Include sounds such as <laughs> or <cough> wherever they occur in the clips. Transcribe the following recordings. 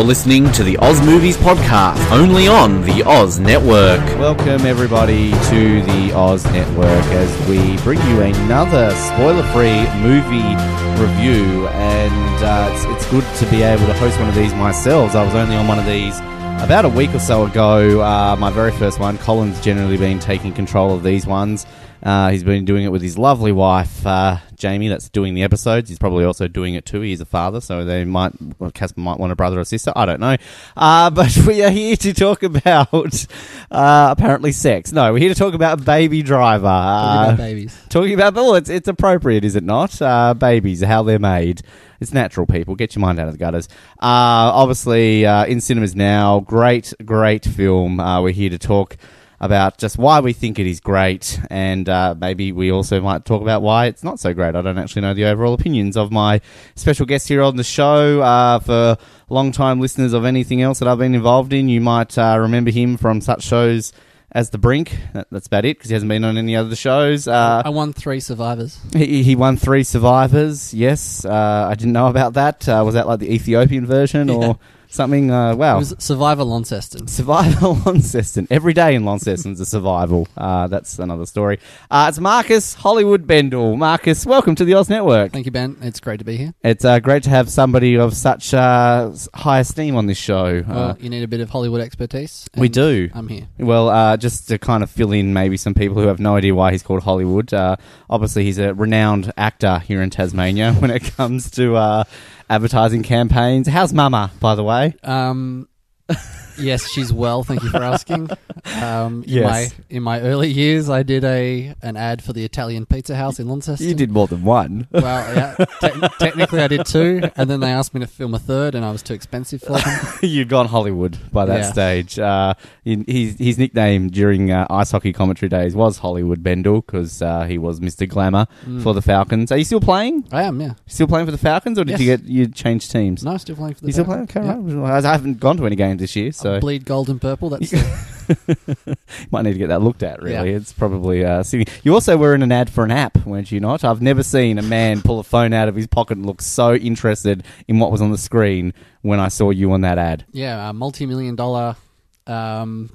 You're listening to the Oz Movies Podcast, only on the Oz Network. Welcome, everybody, to the Oz Network as we bring you another spoiler free movie review. And uh, it's, it's good to be able to host one of these myself. I was only on one of these about a week or so ago. Uh, my very first one. Colin's generally been taking control of these ones. Uh, he's been doing it with his lovely wife, uh, Jamie, that's doing the episodes. He's probably also doing it too. He's a father, so they might, well, Casper might want a brother or sister. I don't know. Uh, <laughs> but we are here to talk about, uh, apparently sex. No, we're here to talk about Baby Driver. Talking Uh, about babies. Talking about, well, it's, it's appropriate, is it not? Uh, babies, how they're made. It's natural, people. Get your mind out of the gutters. Uh, obviously, uh, in cinemas now. Great, great film. Uh, we're here to talk about just why we think it is great, and uh, maybe we also might talk about why it's not so great. I don't actually know the overall opinions of my special guest here on the show. Uh, for long-time listeners of anything else that I've been involved in, you might uh, remember him from such shows as The Brink. That, that's about it because he hasn't been on any other shows. Uh, I won three survivors. he, he won three survivors. Yes, uh, I didn't know about that. Uh, was that like the Ethiopian version <laughs> Yeah. or something? Uh, It wow. was Survivor Launceston. Survival <laughs> Launceston. Every day in Launceston's a survival. Uh, that's another story. Uh, it's Marcus Hollywood Bendall. Marcus, welcome to the Oz Network. Thank you, Ben. It's great to be here. It's uh, great to have somebody of such uh, high esteem on this show. Well, Uh, you need a bit of Hollywood expertise. we do. I'm here. Well, uh, just to kind of fill in maybe some people who have no idea why he's called Hollywood. Uh, obviously, he's a renowned actor here in Tasmania <laughs> when it comes to uh, advertising campaigns. How's Mama, by the way? Um, <laughs> yes, she's well. Thank you for asking. Um, in Yes. my in my early years, I did a an ad for the Italian Pizza House in Launceston. You did more than one. Well, yeah. te- technically, I did two, and then they asked me to film a third, and I was too expensive for them. <laughs> You'd gone Hollywood by that Yeah. stage. Uh, in- his, his nickname during uh, ice hockey commentary days was Hollywood Bendall because uh, he was Mr. Glamour Mm. for the Falcons. Are you still playing? I am, yeah. Still playing for the Falcons, or did Yes. you get you change teams? No, still playing for the. You still playing? Falcons. Okay, Yeah. right. I haven't gone to any games this year, so Bleed gold and purple. That's <laughs> might need to get that looked at. Really, Yeah. it's probably uh. You also were in an ad for an app, weren't you? Not. I've never seen a man pull a phone out of his pocket and look so interested in what was on the screen when I saw you on that ad. Yeah, a multi-million dollar um,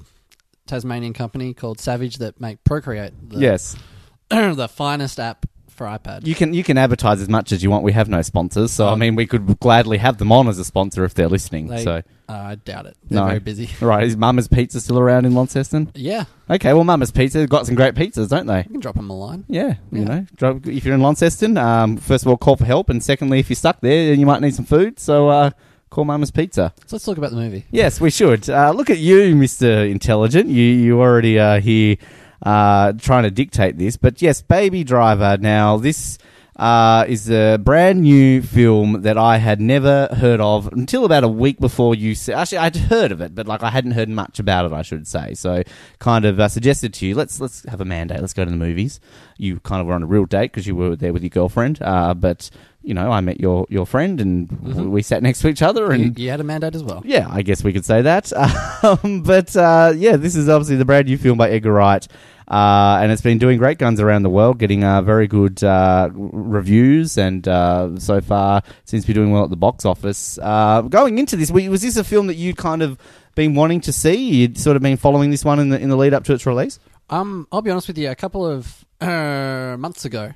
Tasmanian company called Savage that make Procreate. The, Yes, <clears throat> the finest app for iPad. you can you can advertise as much as you want. We have no sponsors, so I Um, mean we could gladly have them on as a sponsor if they're listening. They- so Uh, I doubt it. They're No. very busy. <laughs> right, is Mama's Pizza still around in Launceston? Yeah, Okay, well Mama's Pizza got some great pizzas, don't they? you can drop them a line. Yeah, you Yeah. know, drop- if you're in Launceston, um, first of all, call for help, and secondly, if you're stuck there, you might need some food. So uh, call Mama's Pizza. So let's talk about the movie. Yes, we should. Uh, look at you, Mister Intelligent. You you already are here uh, trying to dictate this, but yes, Baby Driver. Now this. Uh, is a brand new film that I had never heard of until about a week before you said. Actually, I'd heard of it, but like I hadn't heard much about it. I should say. So, kind of uh, suggested to you, let's let's have a mandate. Let's go to the movies. You kind of were on a real date because you were there with your girlfriend. Uh, but you know, I met your your friend and Mhm. we sat next to each other and You, you had a mandate as well. yeah, I guess we could say that. <laughs> Um, but uh, yeah, this is obviously the brand new film by Edgar Wright. Uh, and it's been doing great guns around the world, getting uh, very good uh, reviews, and uh, so far seems to be doing well at the box office. Uh, going into this, was this a film that you'd kind of been wanting to see? You'd sort of been following this one in the in the lead up to its release. Um, I'll be honest with you. A couple of uh, <clears throat> months ago,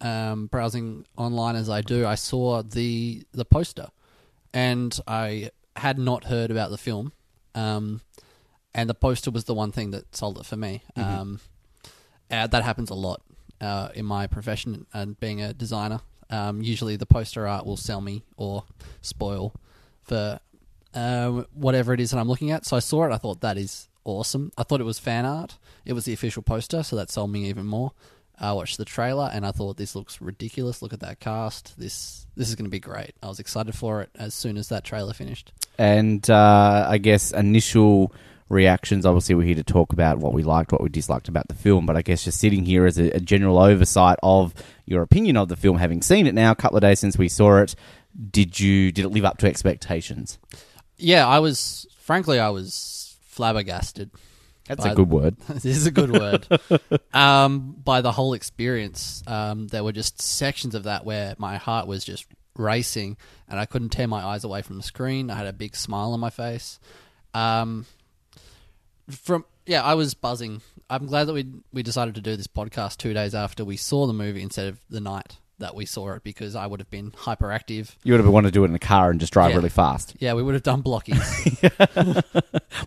um, browsing online as I do, I saw the the poster, and I had not heard about the film. Um, and the poster was the one thing that sold it for me. Um, uh, that happens a lot uh, in my profession and being a designer. Um, usually, the poster art will sell me or spoil for uh, whatever it is that I'm looking at. So I saw it. I thought that is awesome. I thought it was fan art. It was the official poster, so that sold me even more. I watched the trailer and I thought this looks ridiculous. Look at that cast. This this is going to be great. I was excited for it as soon as that trailer finished. And uh, I guess initial reactions. Obviously, we're here to talk about what we liked, what we disliked about the film. But I guess just sitting here as a, a general oversight of your opinion of the film, having seen it now, a couple of days since we saw it, did you did it live up to expectations? Yeah, I was frankly I was flabbergasted. That's a good word. <laughs> this is a good word. <laughs> um, by the whole experience, um, there were just sections of that where my heart was just racing, and I couldn't tear my eyes away from the screen. I had a big smile on my face. Um, from yeah, I was buzzing. I'm glad that we we decided to do this podcast two days after we saw the movie instead of the night that we saw it because I would have been hyperactive. You would have wanted to do it in a car and just drive Yeah. really fast. Yeah, we would have done blockies. <laughs>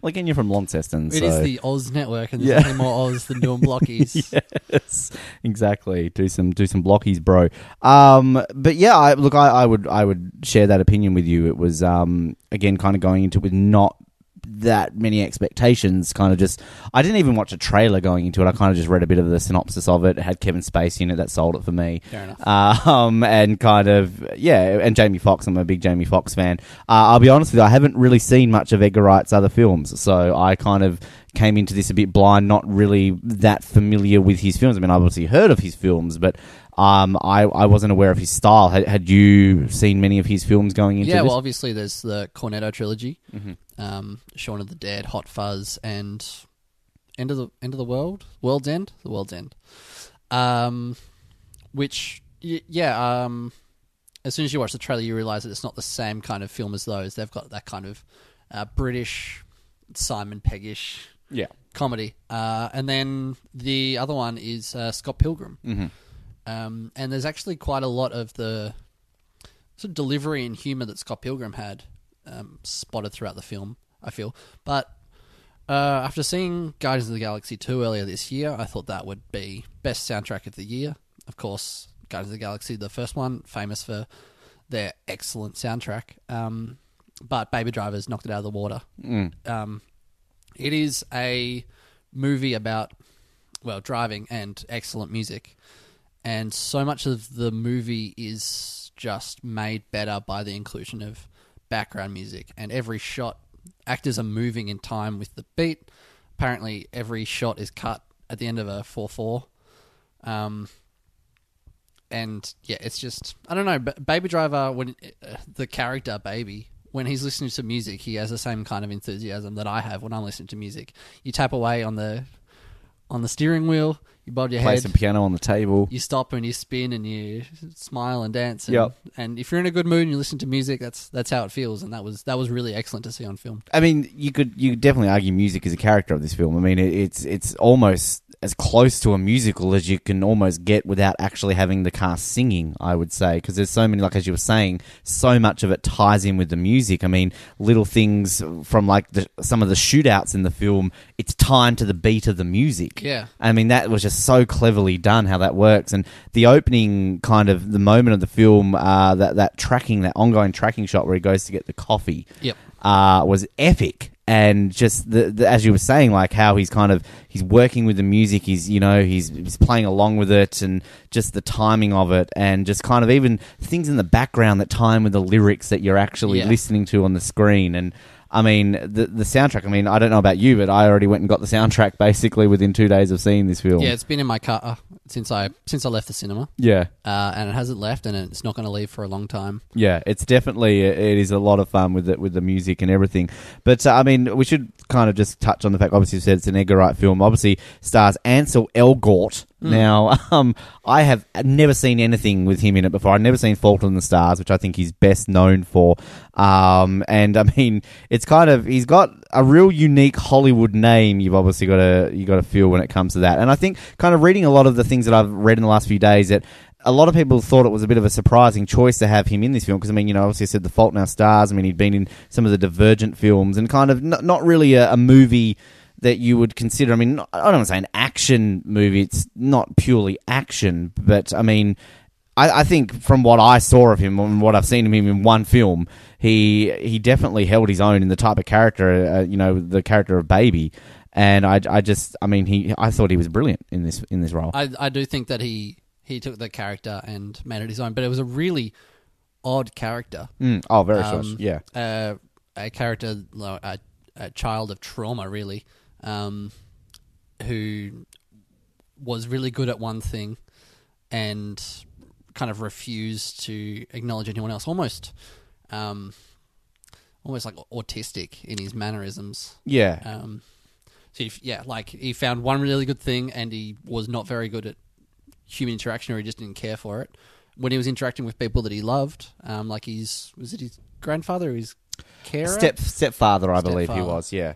Well, again, you're from Launceston, It is so the Oz network, and there's Yeah. nothing more Oz than doing blockies. <laughs> yes, exactly. Do some do some blockies, bro. Um, but yeah, I, look, I, I would I would share that opinion with you. It was um, again kind of going into it with not that many expectations. Kind of just, I didn't even watch a trailer going into it. I kind of just read a bit of the synopsis of it. It had Kevin Spacey in it. That sold it for me. Fair enough. <laughs> Um, and kind of yeah, and Jamie Foxx. I'm a big Jamie Foxx fan. Uh, I'll be honest with you, I haven't really seen much of Edgar Wright's other films, so I kind of came into this a bit blind, not really that familiar with his films. I mean, I've obviously heard of his films, but um, I I wasn't aware of his style. Had, had you seen many of his films going into yeah, this? well, obviously there's the Cornetto trilogy, Mm-hmm. um, Shaun of the Dead, Hot Fuzz, and End of the End of the World, World's End, the World's End. Um, which y- yeah, um, as soon as you watch the trailer, you realize that it's not the same kind of film as those. They've got that kind of uh, British Simon Peggish yeah. comedy, uh, and then the other one is uh, Scott Pilgrim. Mm-hmm. Um, and there's actually quite a lot of the sort of delivery and humor that Scott Pilgrim had um, spotted throughout the film. I feel, but uh, after seeing Guardians of the Galaxy two earlier this year, I thought that would be best soundtrack of the year. Of course, Guardians of the Galaxy, the first one, famous for their excellent soundtrack. Um, but Baby Drivers knocked it out of the water. Mm. Um, it is a movie about well driving and excellent music, and so much of the movie is just made better by the inclusion of background music. And every shot, actors are moving in time with the beat. Apparently, every shot is cut at the end of a four four. Um, and yeah, it's just I don't know. But Baby Driver, when uh, the character Baby, when he's listening to music, he has the same kind of enthusiasm that I have when I'm listening to music. You tap away on the on the steering wheel, you bob your Play head, some piano on the table. you stop and you spin and you smile and dance. And, Yep. and if you're in a good mood and you listen to music, that's that's how it feels. And that was that was really excellent to see on film. I mean, you could you could definitely argue music is a character of this film. I mean, it, it's it's almost as close to a musical as you can almost get without actually having the cast singing. I would say because there's so many, like as you were saying, so much of it ties in with the music. I mean, little things from like the, some of the shootouts in the film. It's timed to the beat of the music. Yeah. I mean, that was just so cleverly done how that works. And the opening kind of the moment of the film, uh, that, that tracking, that ongoing tracking shot where he goes to get the coffee Yep. uh, was epic. And just the, the, as you were saying, like how he's kind of he's working with the music, he's you know he's he's playing along with it, and just the timing of it, and just kind of even things in the background that time with the lyrics that you're actually Yeah. listening to on the screen. And I mean the the soundtrack. I mean I don't know about you, but I already went and got the soundtrack basically within two days of seeing this film. Yeah, it's been in my car since I since I left the cinema, yeah. uh, and it hasn't left, and it's not going to leave for a long time. Yeah, it's definitely it is a lot of fun with it with the music and everything. But uh, I mean, we should kind of just touch on the fact. Obviously, you said it's an Edgar Wright film. Obviously, stars Ansel Elgort. Now, <laughs> um, I have never seen anything with him in it before. I've never seen Fault in the Stars, which I think he's best known for. Um, and I mean, it's kind of he's got a real unique Hollywood name. You've obviously got to you got to feel when it comes to that. And I think kind of reading a lot of the things that I've read in the last few days that a lot of people thought it was a bit of a surprising choice to have him in this film because I mean, you know, obviously I said The Fault in Our Stars. I mean, he'd been in some of the Divergent films and kind of n- not really a, a movie that you would consider. I mean, I don't want to say an action movie. It's not purely action, but I mean, I, I think from what I saw of him and what I've seen of him in one film, he he definitely held his own in the type of character, uh, you know, the character of Baby. And I, I just, I mean, he, I thought he was brilliant in this in this role. I I do think that he he took the character and made it his own, but it was a really odd character. Mm. Oh, very Um, sure. Yeah. uh, a character, a, a child of trauma, really, um, who was really good at one thing and kind of refused to acknowledge anyone else. Almost, um, almost like autistic in his mannerisms. Yeah. Um, so if, yeah, like he found one really good thing, and he was not very good at human interaction, or he just didn't care for it. when he was interacting with people that he loved, um, like his was it his grandfather or his carer? Step stepfather, I believe he Stepfather. was. Yeah.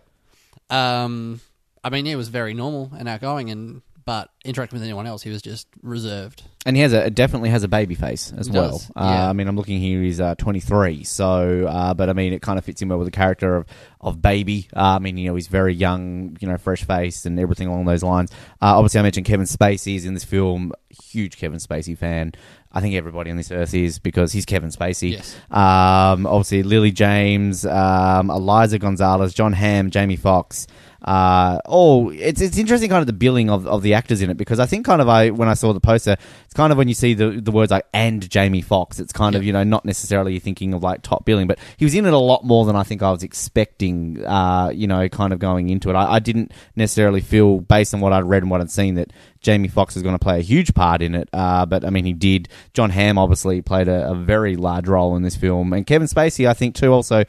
Um, I mean, he was very normal and outgoing, and but interacting with anyone else, he was just reserved. And he has a definitely has a baby face as well. Uh, yeah. I mean, I'm looking here. He's uh, 23, so uh, but I mean, it kind of fits in well with the character of of baby. Uh, I mean, you know, he's very young, you know, fresh faced and everything along those lines. Uh, obviously, I mentioned Kevin Spacey is in this film. Huge Kevin Spacey fan. I think everybody on this earth is because he's Kevin Spacey. Yes. Um, obviously, Lily James, um, Eliza Gonzalez, Jon Hamm, Jamie Foxx. Uh, oh, it's it's interesting, kind of the billing of, of the actors in it because I think kind of I when I saw the poster, it's kind of when you see the the words like and Jamie Foxx, it's kind of you know not necessarily thinking of like top billing, but he was in it a lot more than I think I was expecting. Uh, you know, kind of going into it, I, I didn't necessarily feel based on what I'd read and what I'd seen that Jamie Foxx is going to play a huge part in it. Uh, but I mean, he did. Jon Hamm obviously played a, a very large role in this film, and Kevin Spacey, I think, too. Also,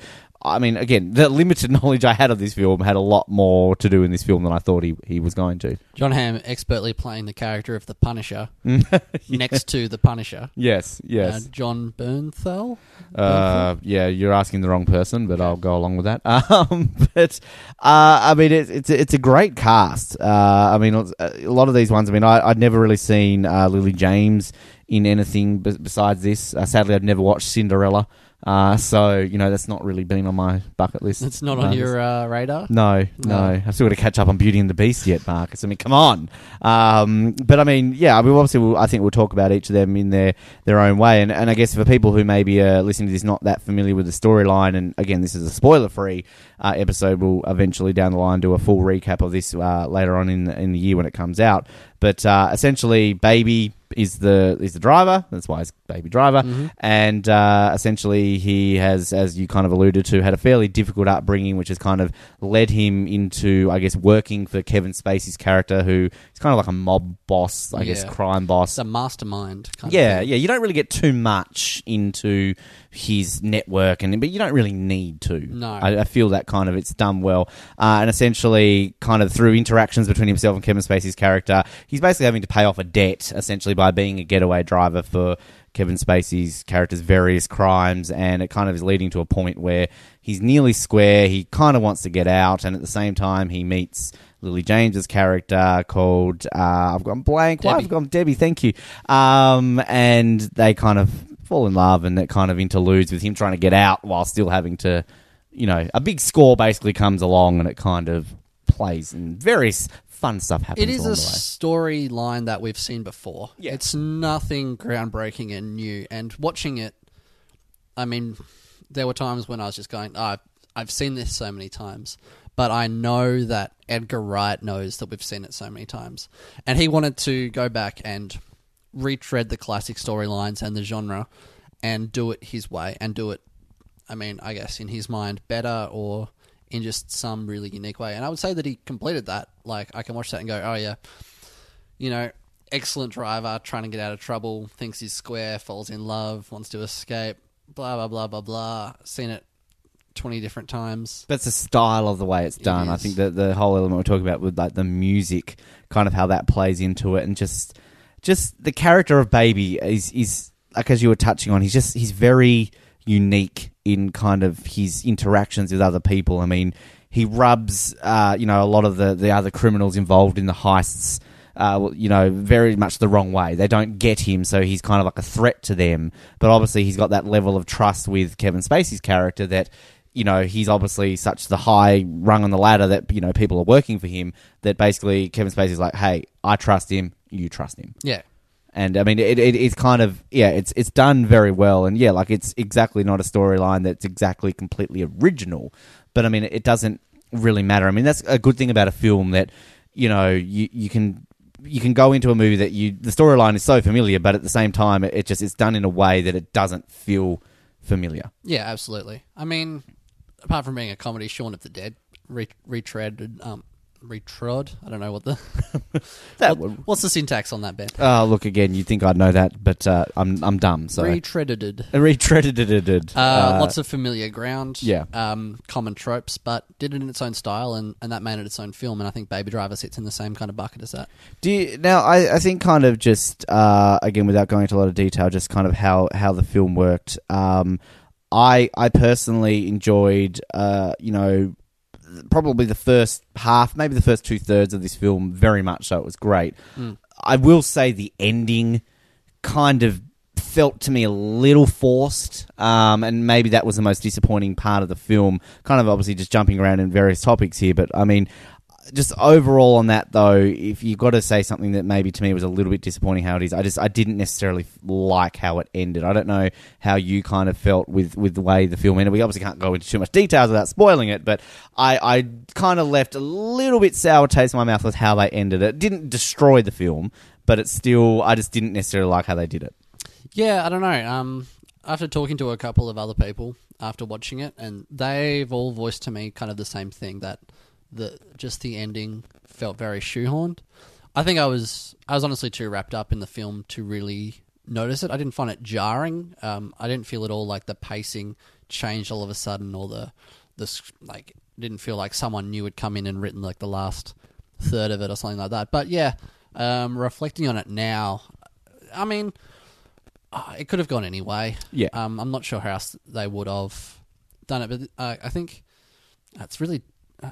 I mean, again, the limited <laughs> knowledge I had of this film had a lot more to do in this film than I thought he he was going to. Jon Hamm expertly playing the character of the Punisher <laughs> next to the Punisher. Yes, Uh, yes. Jon Bernthal. Uh, yeah, you're asking the wrong person, but I'll go along with that. <laughs> Um, but uh, I mean, it's it's a, it's a great cast. Uh, I mean, a lot of these ones. I mean, I, I'd never really seen uh, Lily James in anything b- besides this. Uh, sadly, I'd never watched Cinderella. Uh, so you know, that's not really been on my bucket list. It's not Uh, on your uh, radar. No, no, No. I've still got to catch up on Beauty and the Beast yet, Marcus. I mean, come on. Um, but I mean, yeah, I mean, obviously, we'll, I think we'll talk about each of them in their, their own way. And, and I guess for people who maybe are listening to this not that familiar with the storyline, and again, this is a spoiler free uh, episode, we'll eventually down the line do a full recap of this uh, later on in the, in the year when it comes out. But uh, essentially, Baby is the is the driver. That's why he's Baby Driver. And uh, essentially, he has, as you kind of alluded to, had a fairly difficult upbringing, which has kind of led him into, I guess, working for Kevin Spacey's character, who is kind of like a mob boss, I guess, Yeah. crime boss. It's a mastermind. Kind Yeah, of yeah. You don't really get too much into his network, and but you don't really need to. No. I, I feel that kind of it's done well, uh, and essentially, kind of through interactions between himself and Kevin Spacey's character, he's basically having to pay off a debt, essentially by being a getaway driver for Kevin Spacey's character's various crimes, and it kind of is leading to a point where he's nearly square. He kind of wants to get out, and at the same time, he meets. Lily James's character called uh, I've gone blank. Why Debbie. I've gone Debbie. Thank you. Um, and they kind of fall in love, and that kind of interludes with him trying to get out while still having to, you know, a big score basically comes along, and it kind of plays, and various fun stuff happens. It is a storyline that we've seen before. Yeah. It's nothing groundbreaking and new. And watching it, I mean, there were times when I was just going, oh, I've, I've seen this so many times. But I know that Edgar Wright knows that we've seen it so many times. And he wanted to go back and retread the classic storylines and the genre and do it his way and do it, I mean, I guess in his mind, better or in just some really unique way. And I would say that he completed that. Like, I can watch that and go, oh, yeah, you know, excellent driver, trying to get out of trouble, thinks he's square, falls in love, wants to escape, blah, blah, blah, blah, blah. Seen it 20 different times. That's the style of the way it's done. I think that the whole element we're talking about with like the music, kind of how that plays into it, and just just the character of Baby is is like as you were touching on. He's just he's very unique in kind of his interactions with other people. I mean, he rubs uh, you know a lot of the the other criminals involved in the heists. Uh, you know, very much the wrong way. They don't get him, so he's kind of like a threat to them. But obviously, he's got that level of trust with Kevin Spacey's character that you know, he's obviously such the high rung on the ladder that, you know, people are working for him that basically Kevin Spacey's like, hey, I trust him, you trust him. Yeah. And I mean, it, it, it's kind of, yeah, it's, it's done very well. And yeah, like it's exactly not a storyline that's exactly completely original. But I mean, it doesn't really matter. I mean, that's a good thing about a film that, you know, you, you can, you can go into a movie that you, the storyline is so familiar, but at the same time, it, it just, it's done in a way that it doesn't feel familiar. Yeah, absolutely. I mean, apart from being a comedy, Shaun of the Dead re- retreaded um, retrod. I don't know what the <laughs> That what- what's the syntax on that, Ben? Oh, look again. You'd think I'd know that, but uh, I'm I'm dumb. So Retreaded. retreaded. Uh, lots of familiar ground, yeah. um, common tropes, but did it in its own style, and, and that made it its own film. And I think Baby Driver sits in the same kind of bucket as that. Do you, now I, I think kind of just uh, again without going into a lot of detail, just kind of how how the film worked. Um, I I personally enjoyed uh, you know probably the first half, maybe the first two thirds of this film very much. So it was great. I will say the ending kind of felt to me a little forced, um, and maybe that was the most disappointing part of the film. Kind of obviously just jumping around in various topics here, but I mean, just overall on that though, if you've got to say something that maybe to me was a little bit disappointing how it is, I just I didn't necessarily like how it ended. I don't know how you kind of felt with with the way the film ended. We obviously can't go into too much details without spoiling it, but I I kind of left a little bit sour taste in my mouth with how they ended it. It didn't destroy the film, but it's still I just didn't necessarily like how they did it. Yeah, I don't know. Um, after talking to a couple of other people after watching it, and they've all voiced to me kind of the same thing that the just the ending felt very shoehorned. I think I was I was honestly too wrapped up in the film to really notice it. I didn't find it jarring. Um, I didn't feel at all like the pacing changed all of a sudden, or the the like didn't feel like someone new had come in and written like the last third of it or something like that. But yeah, um, reflecting on it now, I mean, uh, it could have gone any way. Yeah. Um, I'm not sure how else they would have done it, but uh, I think it's really.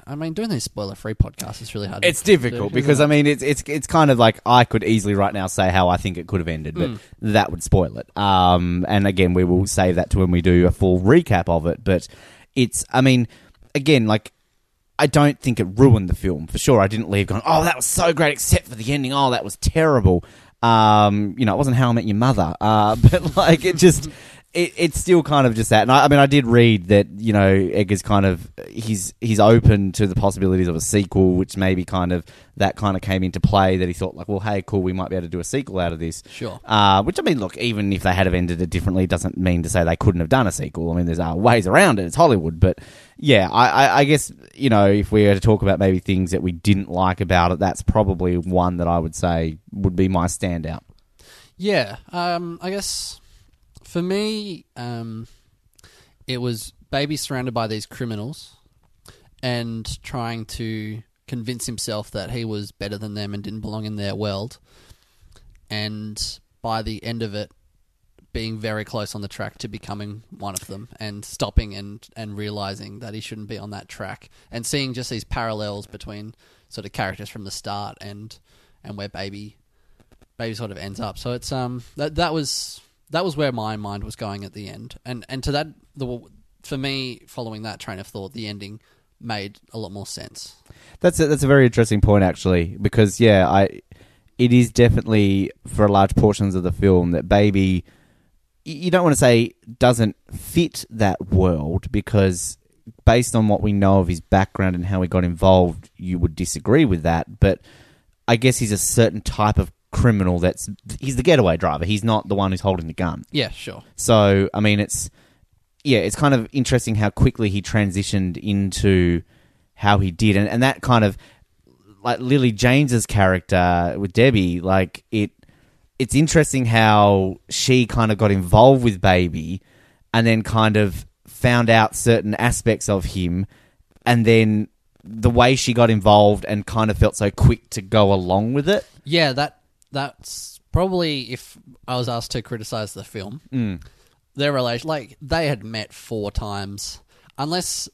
I mean, doing these spoiler-free podcasts is really hard. It's to difficult isn't because? I mean it's it's it's kind of like I could easily right now say how I think it could have ended, but that would spoil it. Um, and again, we will save that to when we do a full recap of it. But it's I mean, again, like I don't think it ruined the film for sure. I didn't leave going, oh, that was so great, except for the ending. Oh, that was terrible. Um, you know, it wasn't How I Met Your Mother, uh, <laughs> but like it just. It, it's still kind of just that, and I, I mean, I did read that you know Edgar's kind of he's he's open to the possibilities of a sequel, which maybe kind of that kind of came into play. That he thought like, well, hey, cool, we might be able to do a sequel out of this. Sure. Uh, which I mean, look, even if they had have ended it differently, doesn't mean to say they couldn't have done a sequel. I mean, there's uh, ways around it. It's Hollywood, but yeah, I, I, I guess you know if we were to talk about maybe things that we didn't like about it, that's probably one that I would say would be my standout. Yeah, um, I guess for me, um, it was baby surrounded by these criminals and trying to convince himself that he was better than them and didn't belong in their world. And by the end of it, being very close on the track to becoming one of them and stopping and, and realizing that he shouldn't be on that track and seeing just these parallels between sort of characters from the start and and where baby baby sort of ends up. So it's um that that was that was where my mind was going at the end, and and to that the for me following that train of thought, the ending made a lot more sense. That's a, that's a very interesting point actually, because yeah, I it is definitely for large portions of the film that baby you don't want to say doesn't fit that world because based on what we know of his background and how he got involved, you would disagree with that, but I guess he's a certain type of criminal that's he's the getaway driver. He's not the one who's holding the gun. Yeah, sure. So, I mean, it's yeah, it's kind of interesting how quickly he transitioned into how he did, and, and that kind of like Lily James's character with Debbie, like it. It's interesting how she kind of got involved with Baby, and then kind of found out certain aspects of him, and then the way she got involved and kind of felt so quick to go along with it. Yeah, that that's probably if I was asked to criticize the film, Mm. their relation like they had met four times, unless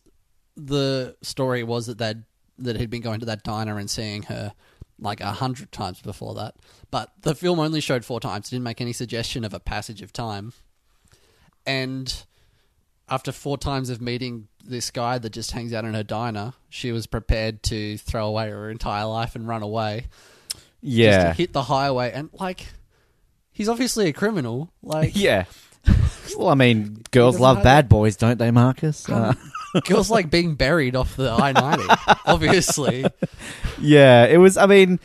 the story was that they'd that he'd been going to that diner and seeing her like a hundred times before that. But the film only showed four times; it didn't make any suggestion of a passage of time. And after four times of meeting this guy that just hangs out in her diner, she was prepared to throw away her entire life and run away just Yeah, to hit the highway and like he's obviously a criminal like <laughs> yeah. well, I mean, girls doesn't love bad boys, don't they, Marcus? Uh, girls like being buried off the i-90 <laughs> obviously yeah, it was. I mean,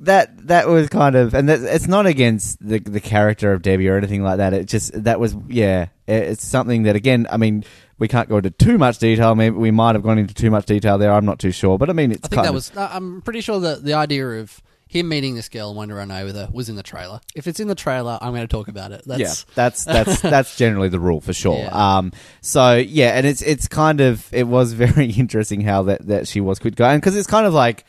that that was kind of, and that, it's not against the the character of Debbie or anything like that. It just that was, yeah, it- it's something that again, I mean, we can't go into too much detail. Maybe we might have gone into too much detail there. I'm not too sure, but I mean, it's I think kind that of- was. I'm pretty sure that the idea of him meeting this girl and wanting to run away with her was in the trailer. If it's in the trailer, I'm going to talk about it. That's, yeah, that's that's <laughs> that's generally the rule for sure. Yeah. Um, so yeah, and it's it's kind of it was <laughs> very interesting how that that she was quick going because it's kind of like.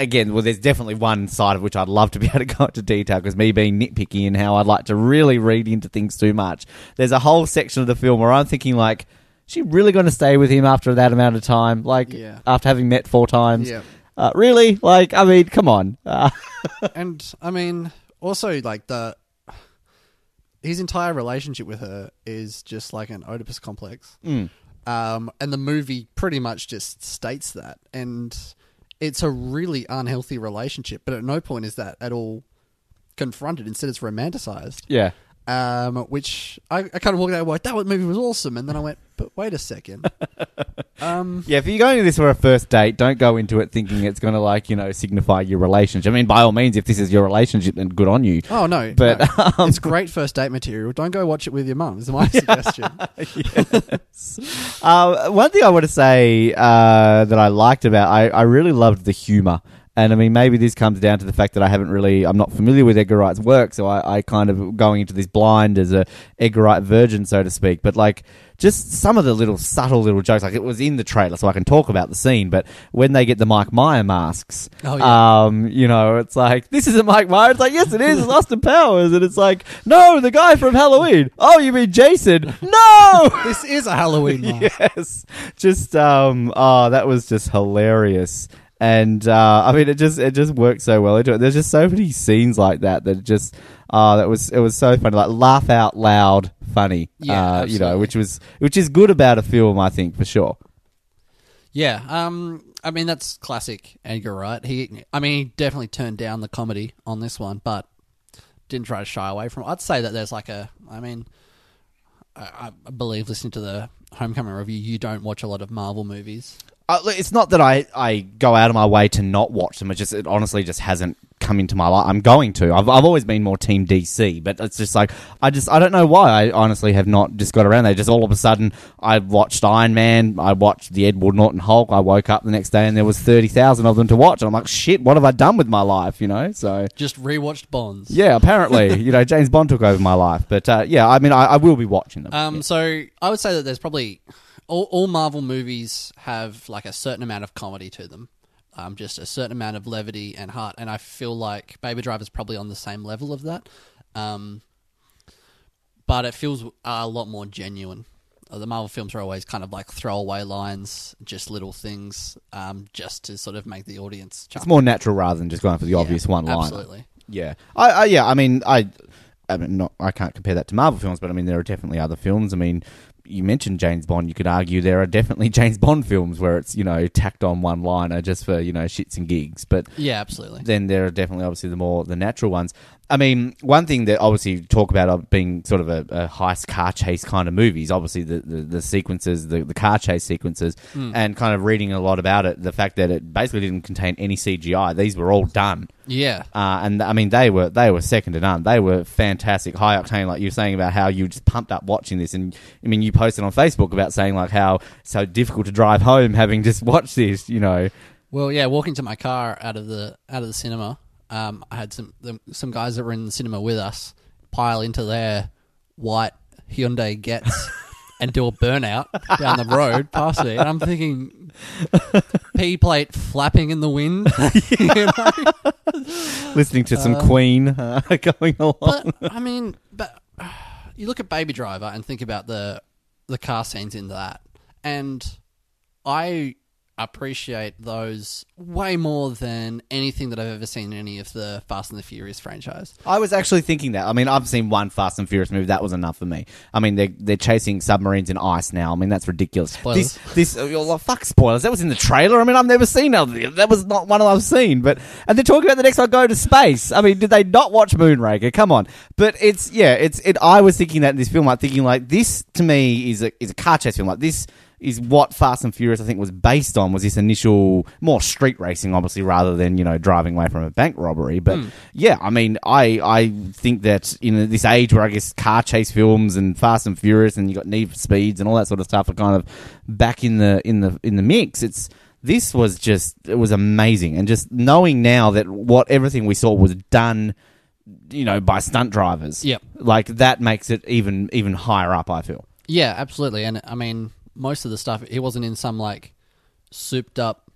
Again, well, there's definitely one side of which I'd love to be able to go into detail because me being nitpicky and how I'd like to really read into things too much. There's a whole section of the film where I'm thinking like, is she really going to stay with him after that amount of time? Like, Yeah. after having met four times? Yeah. Uh, really? Like, I mean, come on. Uh, <laughs> and I mean, also like the his entire relationship with her is just like an Oedipus complex. mm. Um, and the movie pretty much just states that, and it's a really unhealthy relationship. But at no point is that at all confronted. Instead, it's romanticized. Yeah. Um, which I, I kind of walked out like, went, that movie was awesome, and then I went, but wait a second. <laughs> um, Yeah, if you're going to this for a first date, don't go into it thinking it's going to like you know signify your relationship. I mean, by all means, if this is your relationship, then good on you. oh no, But, no. <laughs> um, it's great first date material. Don't go watch it with your mum. Is my <laughs> suggestion. yes. Uh, one thing I want to say uh, that I liked about, I, I really loved the humor. And I mean, maybe this comes down to the fact that I haven't really, I'm not familiar with Edgar Wright's work, so I, I kind of going into this blind as a Edgar Wright virgin, so to speak. But like, just some of the little subtle little jokes, like it was in the trailer, so I can talk about the scene. But when they get the Mike Meyer masks, Oh, yeah. um, you know, it's like this isn't Mike Meyer. It's like yes, it is. It's Austin Powers, and it's like no, the guy from Halloween. Oh, you mean Jason? No. <laughs> this is a Halloween <laughs> mask. yes just um oh that was just hilarious and uh i mean it just it just worked so well into it there's just so many scenes like that that just uh that was it was so funny like laugh out loud funny Yeah, uh you know which was which is good about a film i think for sure Yeah, um, I mean that's classic Edgar Wright. He, I mean, he definitely turned down the comedy on this one, but didn't try to shy away from. it. I'd say that there's like a, I mean, I, I believe listening to the Homecoming review, you don't watch a lot of Marvel movies. Uh, it's not that I, I go out of my way to not watch them. It just it honestly just hasn't come into my life. I'm going to. I've, I've always been more Team DC, but it's just like I just I don't know why. I honestly have not just got around there. Just all of a sudden, I watched Iron Man. I watched the Edward Norton Hulk. I woke up the next day and there was thirty thousand of them to watch. And I'm like, shit, what have I done with my life? You know, so. Just rewatched Bonds. Yeah, apparently, <laughs> you know, James Bond took over my life, but uh, yeah, I mean, I, I will be watching them. Um, so I would say that there's probably all, all Marvel movies have like a certain amount of comedy to them, um, just a certain amount of levity and heart, and I feel like Baby Driver is probably on the same level of that, um, but it feels a lot more genuine. Uh, The Marvel films are always kind of like throwaway lines, just little things, um, just to sort of make the audience. it's more natural rather than just going for the obvious one line. Absolutely. Yeah, I, I yeah, I mean, I, I mean, not I can't compare that to Marvel films, but I mean, there are definitely other films. I mean, you mentioned James Bond. You could argue there are definitely <laughs> James Bond films where it's you know tacked on one liner just for you know shits and gigs. But Yeah, absolutely. then there are definitely obviously the more the natural ones. I mean, one thing that obviously you talk about being sort of a, a heist car chase kind of movies, obviously the, the, the sequences, the, the car chase sequences, and kind of reading a lot about it, the fact that it basically didn't contain any CGI. These were all done. Yeah. Uh, and I mean, they were they were second to none. They were fantastic, high octane. Like you were saying about how you just pumped up watching this, and I mean, you posted on Facebook about saying like how so difficult to drive home having just <laughs> watched this. You know, Well, yeah, walking to my car out of the out of the cinema, um, I had some them, some guys that were in the cinema with us pile into their white Hyundai Getz <laughs> and do a burnout down the road past me, and I'm thinking, P plate flapping in the wind. <laughs> you know? listening to some Queen uh, <laughs> going along. But I mean, but uh, you look at Baby Driver and think about the the car scenes in that, and I appreciate those way more than anything that I've ever seen in any of the Fast and the Furious franchise. I was actually thinking that. I mean, I've seen one Fast and Furious movie. That was enough for me. I mean, they're they're chasing submarines in ice now. I mean, that's ridiculous. Spoilers. This this oh, well, fuck spoilers. That was in the trailer. I mean, I've never seen that. That was not one I've seen. But and they're talking about the next one go to space. I mean, did they not watch Moonraker? Come on. But it's yeah, it's it. I was thinking that in this film, like thinking like this to me is a is a car chase film. Like this is what Fast and Furious I think was based on was this initial more street racing, obviously, rather than you know driving away from a bank robbery. But hmm. yeah, I mean, I I think that in this age where I guess car chase films and Fast and Furious and you got Need for Speeds and all that sort of stuff are kind of back in the in the in the mix. It's this was just it was amazing, and just knowing now that what everything we saw was done, you know, by stunt drivers. Yep. like that makes it even even higher up. I feel. Yeah, absolutely. And I mean, most of the stuff he wasn't in some like souped up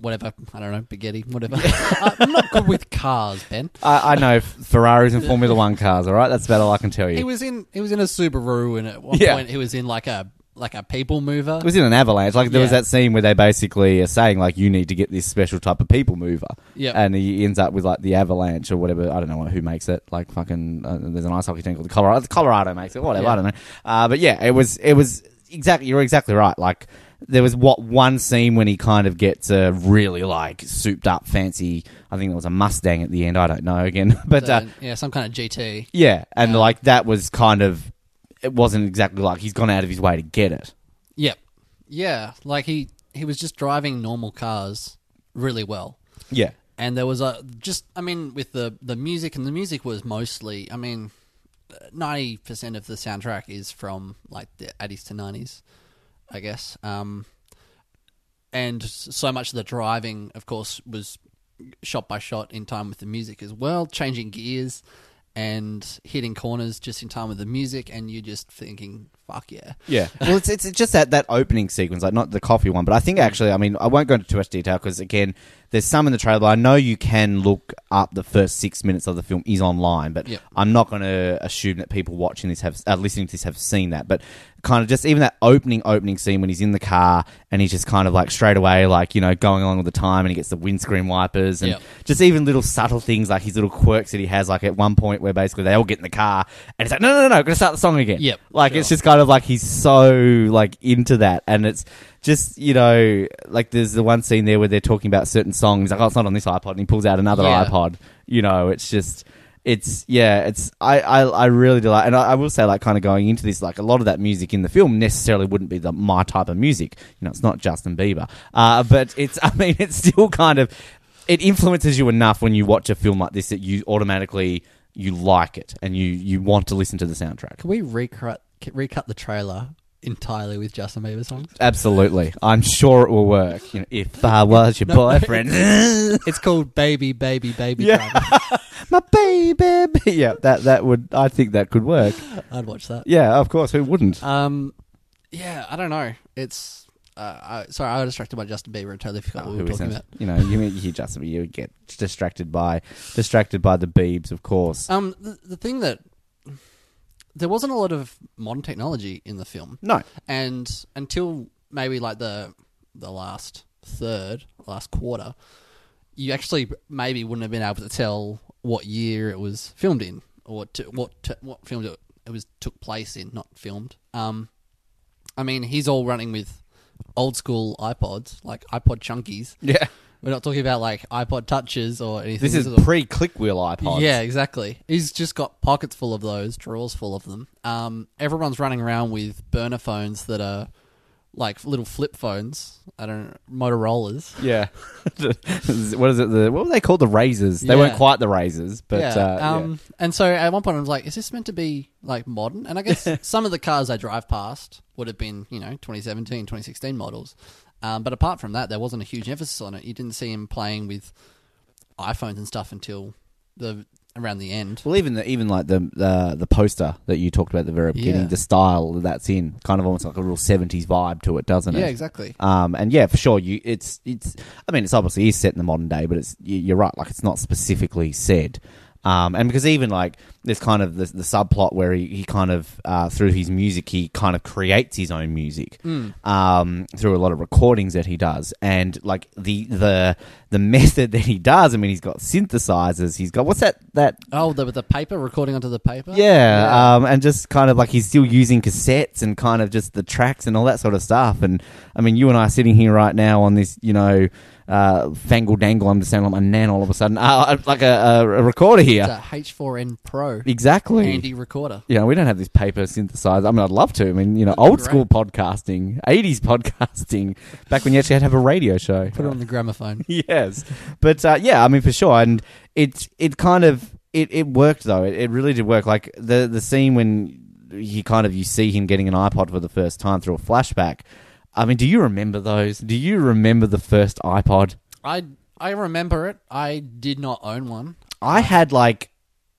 whatever, I don't know, spaghetti, whatever. <laughs> I'm not good with cars, Ben. I, I know Ferraris and Formula One cars. All right, that's about all I can tell you. He was in he was in a Subaru and at one Yeah. point he was in like a like a people mover. It was in an avalanche. Like there was Yeah. that scene where they basically are saying like you need to get this special type of people mover. Yep. And he ends up with like the avalanche or whatever. I don't know who makes it. Like fucking uh, there's an ice hockey team called the Colorado. Colorado makes it. Whatever. Yeah. I don't know. Uh, but yeah, it was it was exactly. You're exactly right. Like there was what one scene when he kind of gets a really like souped up fancy. I think there was a Mustang at the end. I don't know again, <laughs> but. Uh, yeah, some kind of GT. yeah, and Yeah. like that was kind of. It wasn't exactly like he's gone out of his way to get it. Yep. Yeah, like he he was just driving normal cars really well. Yeah. and there was a just I mean with the the music and the music was mostly I mean ninety percent of the soundtrack is from like the eighties to nineties, I guess. Um, and so much of the driving, of course, was shot by shot in time with the music as well, changing gears and hitting corners just in time with the music, and you're just thinking, "Fuck yeah!" Yeah. <laughs> Well, it's, it's just that, that opening sequence, like not the coffee one, but I think actually, I mean, I won't go into too much detail because again, there's some in the trailer. I know you can look up the first six minutes of the film is online, but Yep. I'm not going to assume that people watching this have, uh, listening to this have seen that. But kind of just even that opening, opening scene when he's in the car and he's just kind of like straight away, like, you know, going along with the time and he gets the windscreen wipers and Yep. just even little subtle things like his little quirks that he has, like at one point where basically they all get in the car and he's like, no, no, no, no, gonna start the song again. Yep, Like sure. it's just kind of like he's so like into that and it's just, you know, like there's the one scene there where they're talking about certain songs. Like, oh, it's not on this iPod. And he pulls out another Yeah. iPod. You know, it's just, it's, yeah, it's, I, I, I really do like, and I, I will say, like, kind of going into this, like, a lot of that music in the film necessarily wouldn't be the my type of music. You know, it's not Justin Bieber. Uh, but it's, <laughs> I mean, it's still kind of, it influences you enough when you watch a film like this that you automatically, you like it and you, you want to listen to the soundtrack. Can we recut recut the trailer entirely with Justin Bieber songs? Absolutely. I'm sure it will work. You know, if I was your <laughs> boyfriend. <laughs> It's called Baby, Baby, Baby Yeah. Driver. <laughs> My baby. Yeah, that that would I think that could work. I'd watch that. Yeah, of course, who wouldn't? Um, yeah, I don't know. It's uh, I, sorry, I was distracted by Justin Bieber and totally forgot Oh, what we who were talking isn't? about. You know, you you just you get distracted by distracted by the beebs, of course. Um, the, the thing that there wasn't a lot of modern technology in the film, No. and until maybe like the the last third, last quarter, you actually maybe wouldn't have been able to tell what year it was filmed in or what to, what to, what filmed it, it was took place in, not filmed. Um, I mean, he's all running with old school iPods, like iPod Chunkies. Yeah. We're not talking about like iPod Touches or anything. This is pre click wheel iPods. yeah, exactly. He's just got pockets full of those, drawers full of them. Um, everyone's running around with burner phones that are like little flip phones. I don't know, Motorola's. Yeah. <laughs> what is it? The what were they called? The razors. They Yeah. weren't quite the razors, but yeah. uh, yeah. um, And so at one point I was like, is this meant to be like modern? And I guess <laughs> some of the cars I drive past would have been, you know, 2017, 2016 models. Um, but apart from that, there wasn't a huge emphasis on it. You didn't see him playing with iPhones and stuff until the around the end. Well, even the, even like the the the poster that you talked about at the very beginning, Yeah. the style that that's in, kind of almost like a real seventies vibe to it, doesn't it? Yeah, exactly. Um, and yeah, for sure, you it's it's. I mean, it's obviously is set in the modern day, but it's you- you're right. Like it's not specifically said. Um, and because even like there's kind of the, the subplot where he, he kind of uh, through his music he kind of creates his own music um, through a lot of recordings that he does, and like the the the <laughs> method that he does. I mean, he's got synthesizers. He's got what's that that Oh, the, the paper recording onto the paper. yeah, Um, and just kind of like he's still using cassettes and kind of just the tracks and all that sort of stuff. And I mean, you and I are sitting here right now on this, you know, uh, fangle dangle. I'm just sounding like my nan all of a sudden, uh, like a, a, a recorder it's here. a H4n Pro Exactly. handy recorder. You know, we don't have this paper synthesizer. I mean, I'd love to. I mean, you know, old great. school podcasting, 80s podcasting, back when you actually had to have a radio show. Put it on the gramophone. <laughs> yes, but uh, yeah, I mean for sure, and it it kind of it, it worked though. It, it really did work. Like the the scene when he kind of you see him getting an iPod for the first time through a flashback. I mean, do you remember those? Do you remember the first iPod? I I remember it. I did not own one. I had like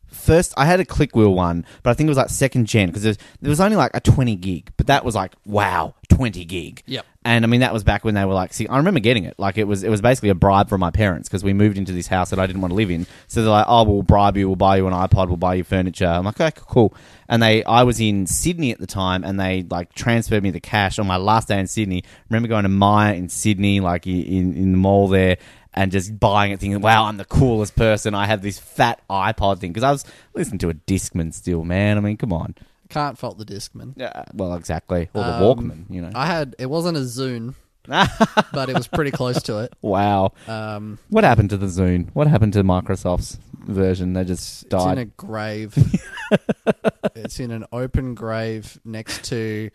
first I had a click wheel one, but I think it was like second gen because there was, there was only like a 20 gig, but that was like wow, 20 gig. Yep. And I mean that was back when they were like, see, I remember getting it. Like it was it was basically a bribe from my parents because we moved into this house that I didn't want to live in. So they're like, "Oh, we'll bribe you, we'll buy you an iPod, we'll buy you furniture." I'm like, "Okay, cool." And they I was in Sydney at the time and they like transferred me the cash on my last day in Sydney. remember going to Myer in Sydney like in in the mall there and just buying it, thinking, "Wow, I'm the coolest person. I have this fat iPod thing." Because I was listening to a Discman still, man. I mean, come on. Can't fault the Discman. Yeah, well, exactly. Or the Um, Walkman, you know. I had it wasn't a Zune, <laughs> but it was pretty close to it. wow. Um, What happened to the Zune? What happened to Microsoft's version? They just died. it's in died. a grave. <laughs> it's in an open grave next to,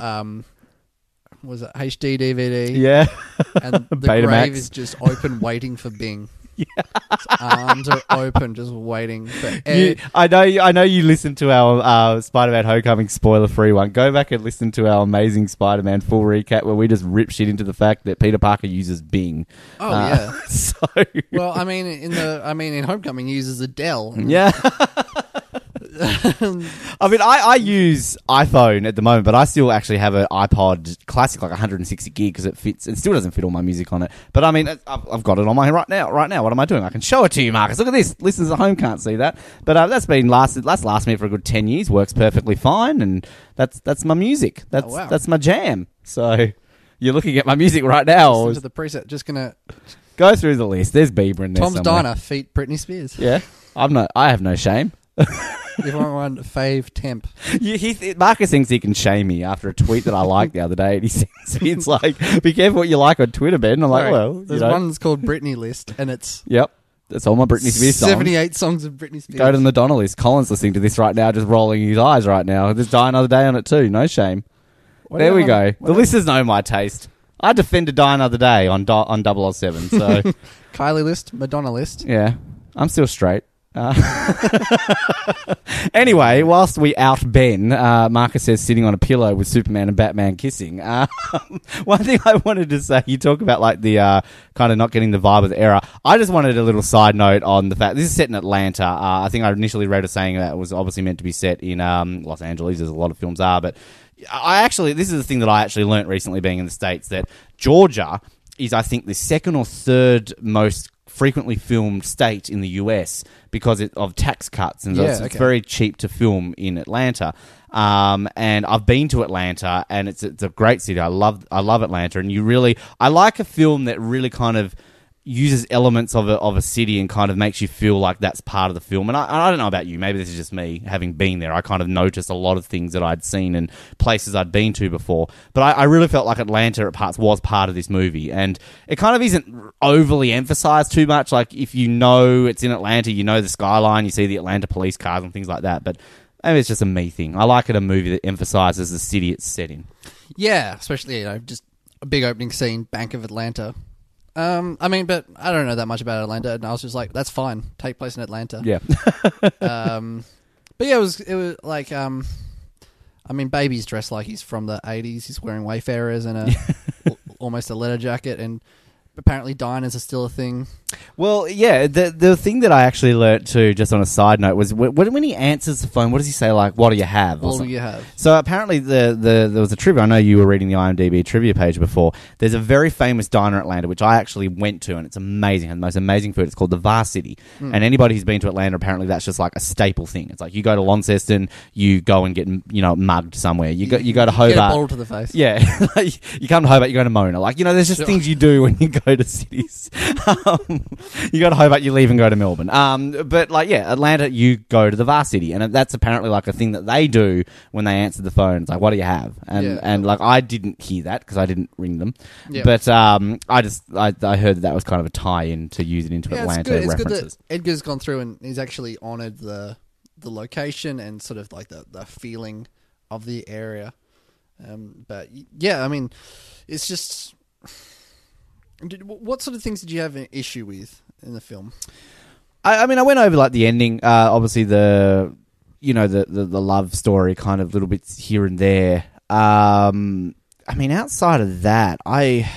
um, was it HD DVD? yeah. and <laughs> the Betamax. grave is just open, waiting for Bing. Its arms are open, just waiting for. You, I know. you- I know you listened to our uh, Spider-Man: Homecoming spoiler-free one. Go back and listen to our amazing Spider-Man full recap where we just rip shit into the fact that Peter Parker uses Bing. oh Uh, yeah. <laughs> So Well, I mean, in the, I mean, in Homecoming, he uses a Dell. yeah. <laughs> <laughs> I mean, I, I use iPhone at the moment, but I still actually have an iPod Classic, like 160 gig, because it fits. It still doesn't fit all my music on it. But I mean, I've, I've got it on my right now. Right now, what am I doing? I can show it to you, Marcus. Look at this. Listeners at home can't see that, but uh, that's been lasted. That's lasted me for a good 10 years. Works perfectly fine, and that's that's my music. That's Oh, wow. that's my jam. So. You're looking at my music right now. Listen to the preset. Just gonna Go through the list. There's Bieber in there. Tom's somewhere. Diner feat Britney Spears. Yeah, I'm no. I have no shame. <laughs> if I want one fave temp, You, he th- Marcus thinks he can shame me after a tweet that I liked the other day, and he sends me, it's like, "Be careful what you like on Twitter, Ben." And I'm like, Sorry, "Well, you there's know, one that's called Britney list, and it's yep, that's all my Britney Spears songs." seventy-eight songs of Britney Spears. Go to the Madonna list. Colin's listening to this right now, just rolling his eyes right now. There's Die Another Day on it too. No shame. What do there you we want- go. what The do- listeners know my taste. I defended Die Another Day on do- on 007, so <laughs> Kylie list, Madonna list. yeah, I'm still straight. Uh, <laughs> anyway, whilst we out Ben, uh, Marcus says sitting on a pillow with Superman and Batman kissing. Uh, <laughs> one thing I wanted to say, you talk about like the uh, kind of not getting the vibe of the era. I just wanted a little side note on the fact this is set in Atlanta. Uh, I think I initially read a saying that was obviously meant to be set in um, Los Angeles, as a lot of films are, but I actually this is the thing that I actually learnt recently being in the states that Georgia is I think the second or third most frequently filmed state in the US because it, of tax cuts and Yeah, it's, it's okay. very cheap to film in Atlanta. Um, and I've been to Atlanta and it's it's a great city. I love I love Atlanta and you really I like a film that really kind of uses elements of a, of a city and kind of makes you feel like that's part of the film. And I, I don't know about you, maybe this is just me having been there. I kind of noticed a lot of things that I'd seen and places I'd been to before. But I, I really felt like Atlanta at parts was part of this movie. And it kind of isn't overly emphasized too much. Like if you know it's in Atlanta, you know the skyline, you see the Atlanta police cars and things like that. But maybe it's just a me thing. I like it a movie that emphasizes the city it's set in. Yeah, especially you know just a big opening scene, Bank of Atlanta. Um, I mean, but I don't know that much about Atlanta, and I was just like, that's fine, take place in Atlanta. Yeah. <laughs> um, but yeah, it was it was like um, I mean, baby's dressed like he's from the '80s. He's wearing Wayfarers and a <laughs> almost a leather jacket, and apparently diners are still a thing. Well, yeah. The the thing that I actually learnt too, just on a side note, was when, when he answers the phone, what does he say? Like, "What do you have?" What do you have? So apparently, the, the there was a trivia. I know you were reading the IMDb trivia page before. There's a very famous diner in Atlanta, which I actually went to, and it's amazing. It has the most amazing food. It's called the Varsity, Hmm. and anybody who's been to Atlanta, apparently that's just like a staple thing. It's like you go to Launceston, you go and get you know mugged somewhere. You go you go to Hobart. bottle to the face. Yeah, <laughs> you come to Hobart, you go to Mona. Like you know, there's just Sure. things you do when you go go to cities. um, you go to Hobart, you leave and go to Melbourne. Um, but like, yeah, Atlanta, you go to the varsity, and that's apparently like a thing that they do when they answer the phone. It's like, what do you have? And Yeah. and like, I didn't hear that because I didn't ring them. Yeah. But um, I just I, I heard that that was kind of a tie-in to use it into Yeah, it's Atlanta good. It's good references. that Edgar's gone through and he's actually honoured the the location and sort of like the, the feeling of the area. Um, but yeah, I mean, it's just. Did, what sort of things did you have an issue with in the film? I, I mean, I went over like the ending. Uh, obviously, the you know the, the the love story, kind of little bits here and there. Um, I mean, outside of that, I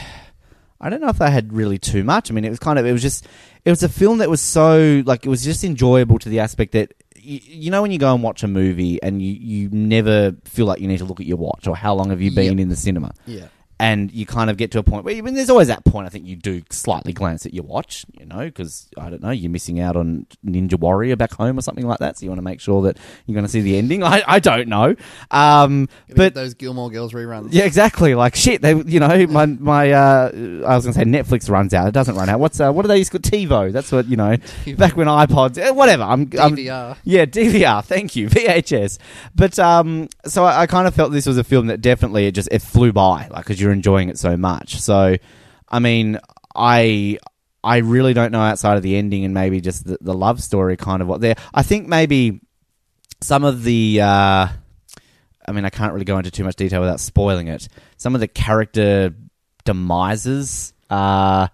I don't know if I had really too much. I mean, it was kind of it was just it was a film that was so like it was just enjoyable to the aspect that. You, you know when you go and watch a movie and you, you never feel like you need to look at your watch or how long have you been Yep. in the cinema Yeah, and you kind of get to a point where I mean, there's always that point. I think you do slightly glance at your watch, you know, because I don't know, you're missing out on Ninja Warrior back home or something like that. So you want to make sure that you're going to see the ending. <laughs> I, I don't know, um, but those Gilmore Girls reruns. yeah, exactly. Like shit, they you know <laughs> my my uh, I was going to say Netflix runs out. It doesn't run out. What's uh, what do they used to call TiVo? That's what you know. <laughs> Back when iPods, eh, whatever. I'm, I'm DVR. yeah, DVR. Thank you, VHS. But um, so I, I kind of felt this was a film that definitely it just it flew by, like because you're enjoying it so much. So, I mean, I I really don't know outside of the ending and maybe just the, the love story, kind of what there. I think maybe some of the. Uh, I mean, I can't really go into too much detail without spoiling it. Some of the character demises. Uh,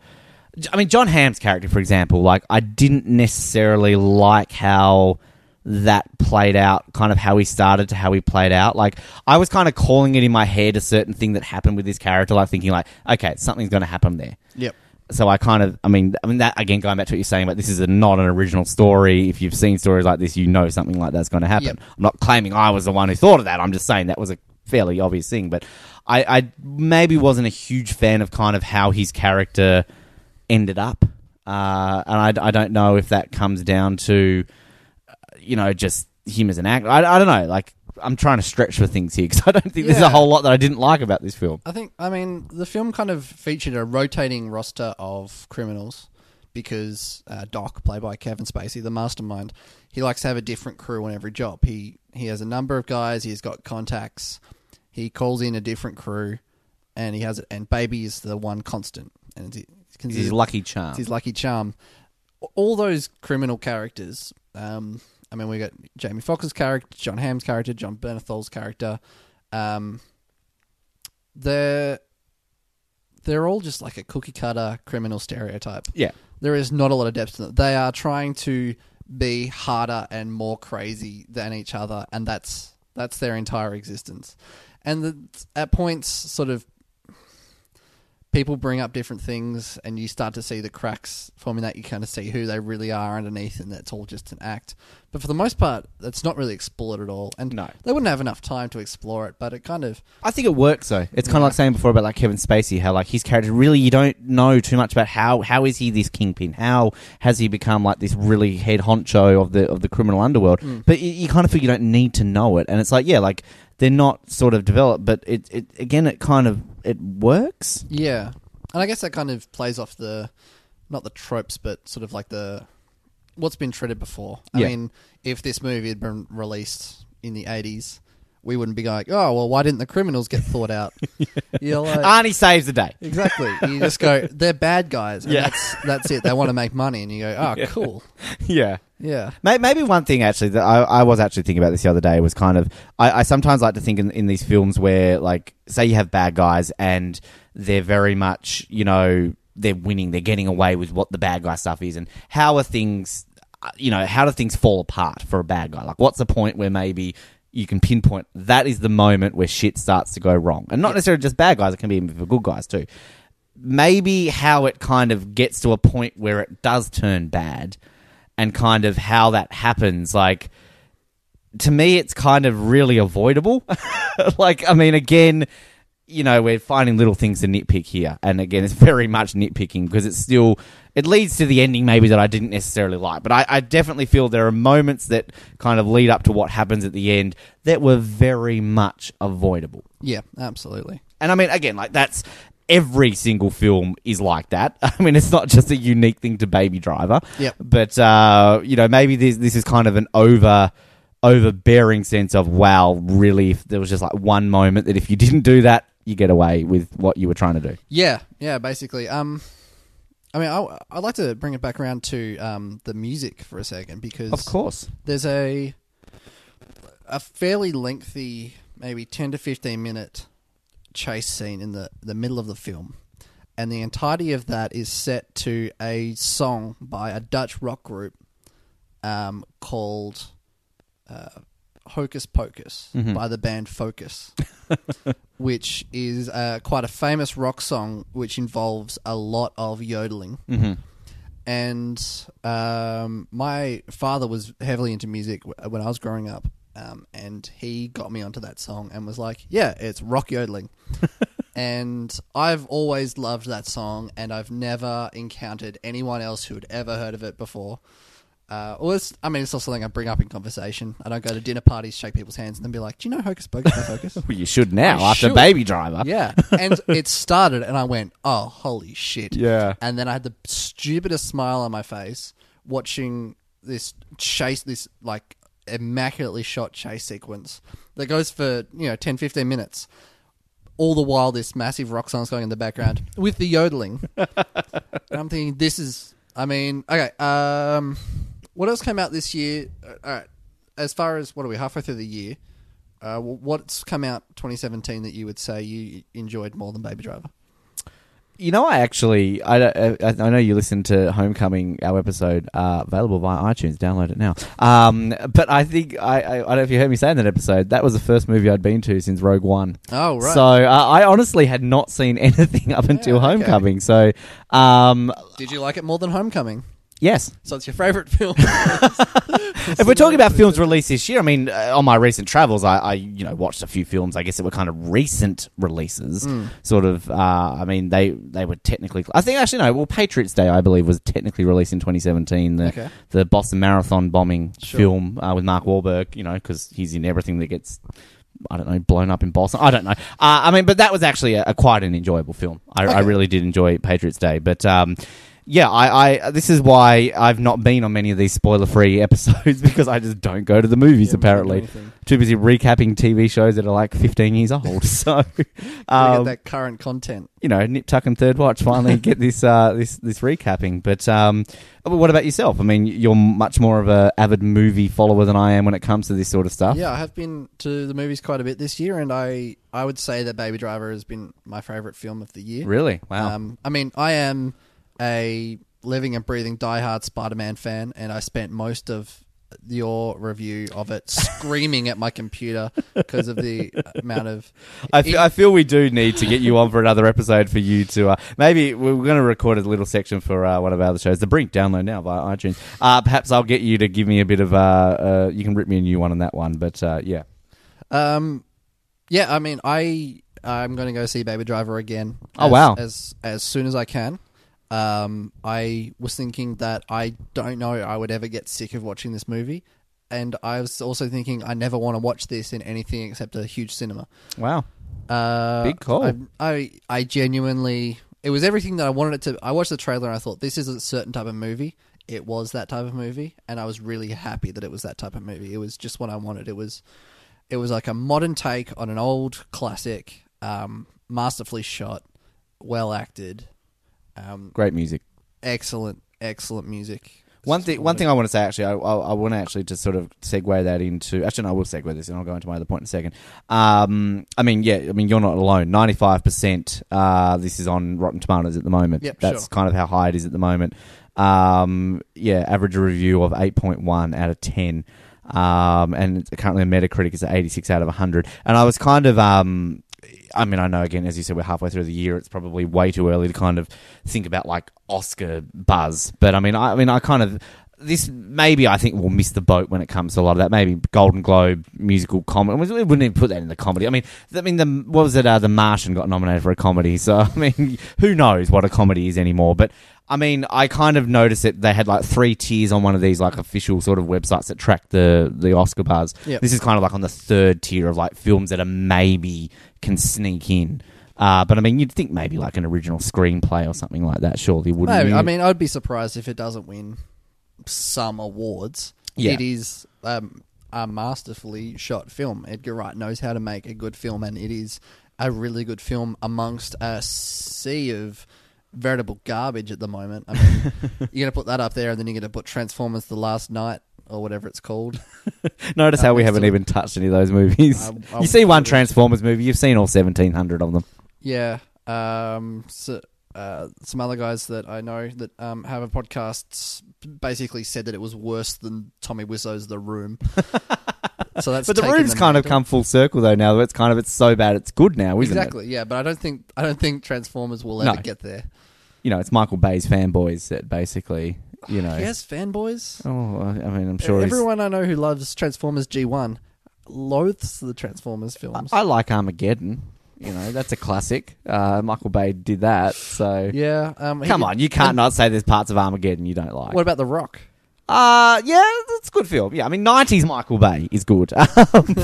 I mean, Jon Hamm's character, for example, like I didn't necessarily like how that played out, kind of how he started to how he played out. Like I was kind of calling it in my head a certain thing that happened with this character, like thinking like, okay, something's going to happen there. Yep. So I kind of, I mean, I mean that again, going back to what you're saying, but this is a, not an original story. If you've seen stories like this, you know something like that's going to happen. Yep. I'm not claiming I was the one who thought of that. I'm just saying that was a fairly obvious thing. But I, I maybe wasn't a huge fan of kind of how his character ended up, uh, and I, I don't know if that comes down to, you know, just him as an actor. I, I don't know. Like I'm trying to stretch for things here because I don't think there's a whole lot that I didn't like about this film. I think, I mean, the film kind of featured a rotating roster of criminals because uh, Doc, played by Kevin Spacey, the mastermind, he likes to have a different crew on every job. He he has a number of guys. He's got contacts. He calls in a different crew, and he has it. And Baby is the one constant, and it's, it's It's considered his lucky charm. it's his lucky charm. All those criminal characters. Um, I mean, we got Jamie Foxx's character, Jon Hamm's character, Jon Bernthal's character. Um, they're they're all just like a cookie cutter criminal stereotype. yeah. There is not a lot of depth to them. They are trying to be harder and more crazy than each other, and that's that's their entire existence. And the, at points, sort of, people bring up different things, and you start to see the cracks forming. That you kind of see who they really are underneath, and that's all just an act. But for the most part, that's not really explored at all. And No. they wouldn't have enough time to explore it. But it kind of I think it works though. It's kind of like saying before about like Kevin Spacey, how like his character really you don't know too much about how how is he this kingpin? How has he become like this really head honcho of the of the criminal underworld? Mm. But you, you kind of feel you don't need to know it, and it's like yeah, like they're not sort of developed, but it it again it kind of it works. Yeah, and I guess that kind of plays off the not the tropes, but sort of like the what's been treated before. I Yeah. mean, if this movie had been released in the eighties, we wouldn't be going, "Oh, well, why didn't the criminals get thought out?" <laughs> You're like, Arnie saves the day. exactly. You <laughs> just go, "They're bad guys." And Yeah. that's that's it. They want to make money, and you go, "Oh, <laughs> cool." yeah. Yeah, May- Maybe one thing actually that I, I was actually thinking about this the other day was kind of I, I sometimes like to think in, in these films where like say you have bad guys and they're very much you know they're winning they're getting away with what the bad guy stuff is and how are things uh, you know how do things fall apart for a bad guy like what's the point where maybe you can pinpoint that is the moment where shit starts to go wrong. And not necessarily just bad guys it can be even for good guys too. Maybe how it kind of gets to a point where it does turn bad and kind of how that happens like to me it's kind of really avoidable. <laughs> Like i mean again you know we're finding little things to nitpick here and again it's <laughs> very much nitpicking because it's still it leads to the ending maybe that i didn't necessarily like but I, I definitely feel there are moments that kind of lead up to what happens at the end that were very much avoidable yeah, absolutely. and I mean, again, like that's every single film is like that. <laughs> I mean, it's not just a unique thing to Baby Driver. Yep. But uh, you know, maybe this this is kind of an over overbearing sense of wow, really, if there was just like one moment that if you didn't do that, you get away with what you were trying to do. Yeah, yeah, basically. Um, I mean, I, I'd like to bring it back around to um, the music for a second because Of course. there's a a fairly lengthy, maybe ten to fifteen minute chase scene in the the middle of the film, and the entirety of that is set to a song by a Dutch rock group um, called uh, Hocus Pocus Mhm. by the band Focus, <laughs> which is uh, quite a famous rock song which involves a lot of yodeling Mm-hmm. and um, my father was heavily into music when I was growing up, um, and he got me onto that song and was like, "Yeah, it's rock yodeling." <laughs> and I've always loved that song, and I've never encountered anyone else who had ever heard of it before. Uh, well, it's, I mean, it's not something I bring up in conversation. I don't go to dinner parties, shake people's hands, and then be like, "Do you know Hocus Pocus by Focus?" <laughs> Well, you should now I after should. Baby Driver. yeah, and <laughs> it started, and I went, "Oh, holy shit!" Yeah. and then I had the stupidest smile on my face watching this chase, this like immaculately shot chase sequence that goes for you know 10, 15 minutes. All the while, this massive rock song's going in the background with the yodeling. <laughs> and I'm thinking, this is. I mean, okay. Um, what else came out this year? Uh, All right. As far as what are we halfway through the year? Uh, what's come out 2017 that you would say you enjoyed more than Baby Driver? You know, I actually, I, I, I know you listened to Homecoming, our episode, uh, available via iTunes. Download it now. Um, but I think I, I, I don't know if you heard me say in that episode that was the first movie I'd been to since Rogue One. Oh right. So uh, I honestly had not seen <laughs> anything up until okay. Homecoming. So um, Did you like it more than Homecoming? Yes, So it's your favorite <laughs> film. if we're talking about films released this year, I mean, uh, on my recent travels, I, I you know watched a few films. I guess that were kind of recent releases. Hmm. Sort of. Uh, I mean, they they were technically. I think actually no. Well, Patriots Day, I believe, was technically released in 2017. The Okay. the Boston Marathon bombing film uh, with Mark Wahlberg. You know, because he's in everything that gets. I don't know, blown up in Boston. I don't know. Uh, I mean, but that was actually a, a quite an enjoyable film. I, I really did enjoy Patriots Day, but um, yeah, I, I this is why I've not been on many of these spoiler-free <laughs> episodes because I just don't go to the movies. Yeah, apparently, too busy recapping TV shows that are like 15 years old. <laughs> So, <laughs> um, get that current content. you know, nip tuck and third watch finally get this uh, this this recapping. But um, but what about yourself? I mean, you're much more of a avid movie follower than I am when it comes to this sort of stuff. Yeah, I have been to the movies quite a bit this year, and I I would say that Baby Driver has been my favorite film of the year. Really? Wow. Um, I mean, I am a living and breathing diehard Spider-Man fan, and I spent most of your review of it screaming at my computer because of the amount of. <laughs> I feel, I feel we do need to get you on for another episode for you to uh, maybe we're going to record a little section for uh, one of our other shows. The Brink download now via iTunes. Uh, perhaps I'll get you to give me a bit of uh, uh, you can rip me a new one on that one. But uh, yeah, Um, yeah, I mean, I I'm going to go see Baby Driver again. Oh, wow. As as soon as I can. Um, I was thinking that I don't know I would ever get sick of watching this movie, and I was also thinking I never want to watch this in anything except a huge cinema. wow. Uh, Big call. I, I I genuinely it was everything that I wanted it to. I watched the trailer and I thought this is a certain type of movie. It was that type of movie, and I was really happy that it was that type of movie. It was just what I wanted. It was it was like a modern take on an old classic, um, masterfully shot, well acted, um, Great music. excellent, excellent music. One thing, one thing I want to say actually, I, I, I want to actually just sort of segue that into. Actually, no, I will segue this, and I'll go into my other point in a second. Um, I mean, yeah, I mean, you're not alone. Ninety-five percent. Uh, this is on Rotten Tomatoes at the moment. Yep, That's sure. kind of how high it is at the moment. Um, yeah, average review of eight point one out of ten. Um, and currently Metacritic is at 86 out of 100. And I was kind of, um, I mean, I know again, as you said, we're halfway through the year. It's probably way too early to kind of think about like Oscar buzz. But I mean, I, I mean, I kind of this maybe I think we'll miss the boat when it comes to a lot of that. Maybe Golden Globe musical comedy. We wouldn't even put that in the comedy. I mean, I mean, the what was it? Uh, the Martian got nominated for a comedy. So <laughs> I mean, who knows what a comedy is anymore? But I mean, I kind of noticed that they had like three tiers on one of these like official sort of websites that track the the Oscar buzz. Yep. This is kind of like on the third tier of like films that are maybe can sneak in. Uh, but I mean, you'd think maybe like an original screenplay or something like that. Surely wouldn't Maybe. you? I mean, I'd be surprised if it doesn't win some awards. Yeah. It is um, a masterfully shot film. Edgar Wright knows how to make a good film, and it is a really good film amongst a sea of veritable garbage at the moment. I mean, <laughs> you're going to put that up there, and then you're going to put Transformers: The Last Knight or whatever it's called. <laughs> Notice how we haven't even touched any of those movies. I- <laughs> I you see one Transformers movie, you've seen all seventeen hundred of them. Yeah. Um, so, uh, some other guys that I know that um, have a podcast basically said that it was worse than Tommy Wiseau's The Room. <laughs> so that's But the room's kind of come full circle though. Now that it's kind of it's so bad it's good now, isn't it? exactly. Yeah, but I don't think I don't think Transformers will ever No. get there. You know, it's Michael Bay's fanboys that basically, you know. He has fanboys. Oh, I mean, I'm sure he's- Everyone I know who loves Transformers G1 loathes the Transformers films. I like Armageddon. You know, that's a classic. Uh, Michael Bay did that, so yeah. Um, he come did- on, you can't not say there's parts of Armageddon you don't like. What about The Rock? Uh yeah, it's a good film. Yeah, I mean, '90s Michael Bay is good, <laughs> um,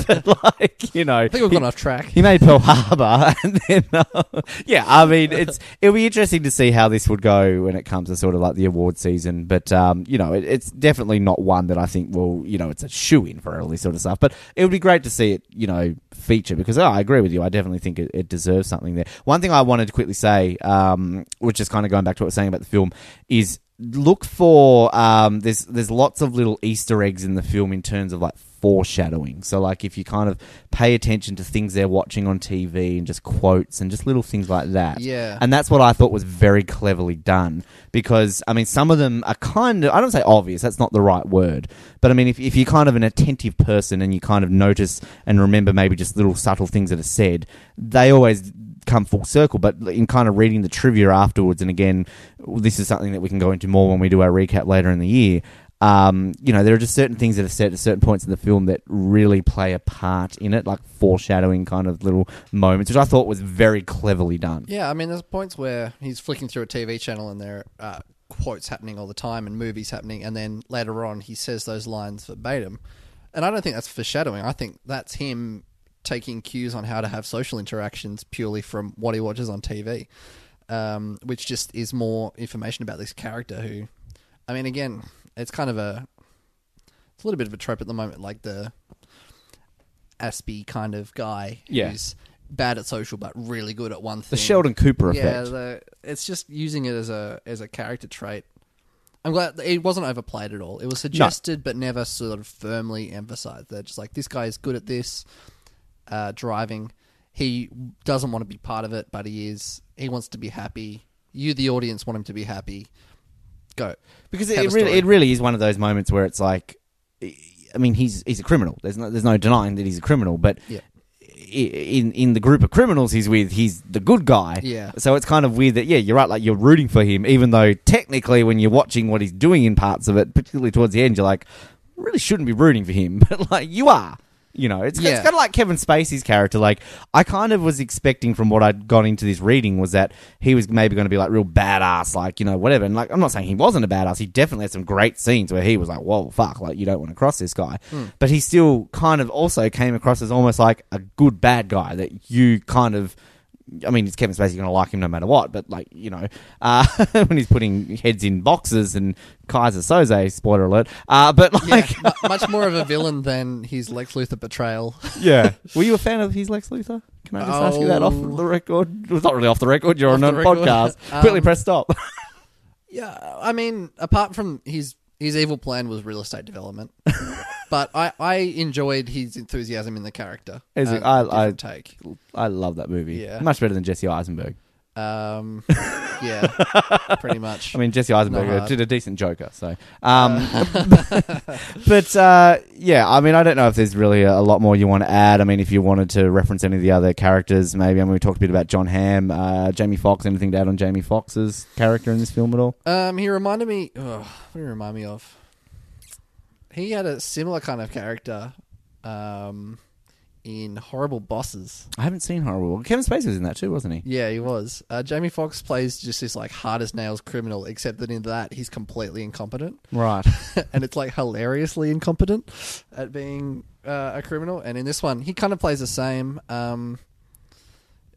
but like you know, I think we've gone off track. He made Pearl Harbor, <laughs> and then uh, yeah, I mean, it's it'll be interesting to see how this would go when it comes to sort of like the award season. But um, you know, it, it's definitely not one that I think will, you know, it's a shoe in for all this sort of stuff. But it would be great to see it, you know, feature because oh, I agree with you. I definitely think it, it deserves something there. One thing I wanted to quickly say, um, which is kind of going back to what I was saying about the film, is look for um, there's there's lots of little Easter eggs in the film in terms of like foreshadowing. So like if you kind of pay attention to things they're watching on TV and just quotes and just little things like that. Yeah. And that's what I thought was very cleverly done because I mean some of them are kind of I don't say obvious, that's not the right word. But I mean if if you're kind of an attentive person and you kind of notice and remember maybe just little subtle things that are said, they always come full circle. But in kind of reading the trivia afterwards, and again, this is something that we can go into more when we do our recap later in the year. Um, you know, there are just certain things that are said at certain points in the film that really play a part in it, like foreshadowing kind of little moments, which I thought was very cleverly done. Yeah, I mean, there's points where he's flicking through a TV channel and there are quotes happening all the time and movies happening, and then later on he says those lines verbatim. And I don't think that's foreshadowing. I think that's him taking cues on how to have social interactions purely from what he watches on TV, um, which just is more information about this character who, I mean, again, it's kind of a, it's a little bit of a trope at the moment, like the Aspie kind of guy Yeah. who's bad at social but really good at one thing. The Sheldon Cooper Yeah, effect. the, it's just using it as a as a character trait. I'm glad it wasn't overplayed at all. It was suggested but never sort of firmly emphasized. They're just like this guy is good at this uh, driving. He doesn't want to be part of it, but he is. He wants to be happy. You, the audience, want him to be happy. Go. because Have it really, it really is one of those moments where it's like, I mean, he's he's a criminal. There's no there's no denying that he's a criminal, but Yeah. in in the group of criminals he's with, he's the good guy. Yeah. So it's kind of weird that yeah, you're right. Like you're rooting for him, even though technically when you're watching what he's doing in parts of it, particularly towards the end, you're like, really shouldn't be rooting for him, <laughs> but like you are. You know, it's, Yeah. it's kind of like Kevin Spacey's character. Like, I kind of was expecting from what I'd got into this reading was that he was maybe going to be like real badass, like, you know, whatever. And like, I'm not saying he wasn't a badass. He definitely had some great scenes where he was like, whoa, fuck, like, you don't want to cross this guy. Hmm. But he still kind of also came across as almost like a good bad guy that you kind of. I mean, it's Kevin Spacey going to like him no matter what, but like you know, uh, <laughs> when he's putting heads in boxes and Keyser Söze, spoiler alert. Uh, but Yeah, like, <laughs> much more of a villain than his Lex Luthor betrayal. <laughs> yeah. Were you a fan of his Lex Luthor? Can I just ask you that off Oh. the record? Well, it's not really off the record. You're Off on a podcast. Um, Quickly press stop. Yeah, I mean, apart from his his evil plan was real estate development, but I, I enjoyed his enthusiasm in the character. Is it- and I- different take. I love that movie. Yeah. Much better than Jesse Eisenberg. Um, <laughs> yeah, pretty much. I mean, Jesse Eisenberg uh, did a decent Joker. So, um, <laughs> but uh, yeah, I mean, I don't know if there's really a, a lot more you want to add. I mean, if you wanted to reference any of the other characters, maybe. I mean, we talked a bit about Jon Hamm, uh, Jamie Foxx. Anything to add on Jamie Foxx's character in this film at all? um, he reminded me. Oh, what did he remind me of? He had a similar kind of character, um, in Horrible Bosses. I haven't seen Horrible. Kevin Spacey was in that too, wasn't he? Yeah, he was. Uh, Jamie Foxx plays just this like hard as nails criminal, except that in that he's completely incompetent. Right. <laughs> and it's like hilariously incompetent at being uh, a criminal. And in this one, he kind of plays the same. Um,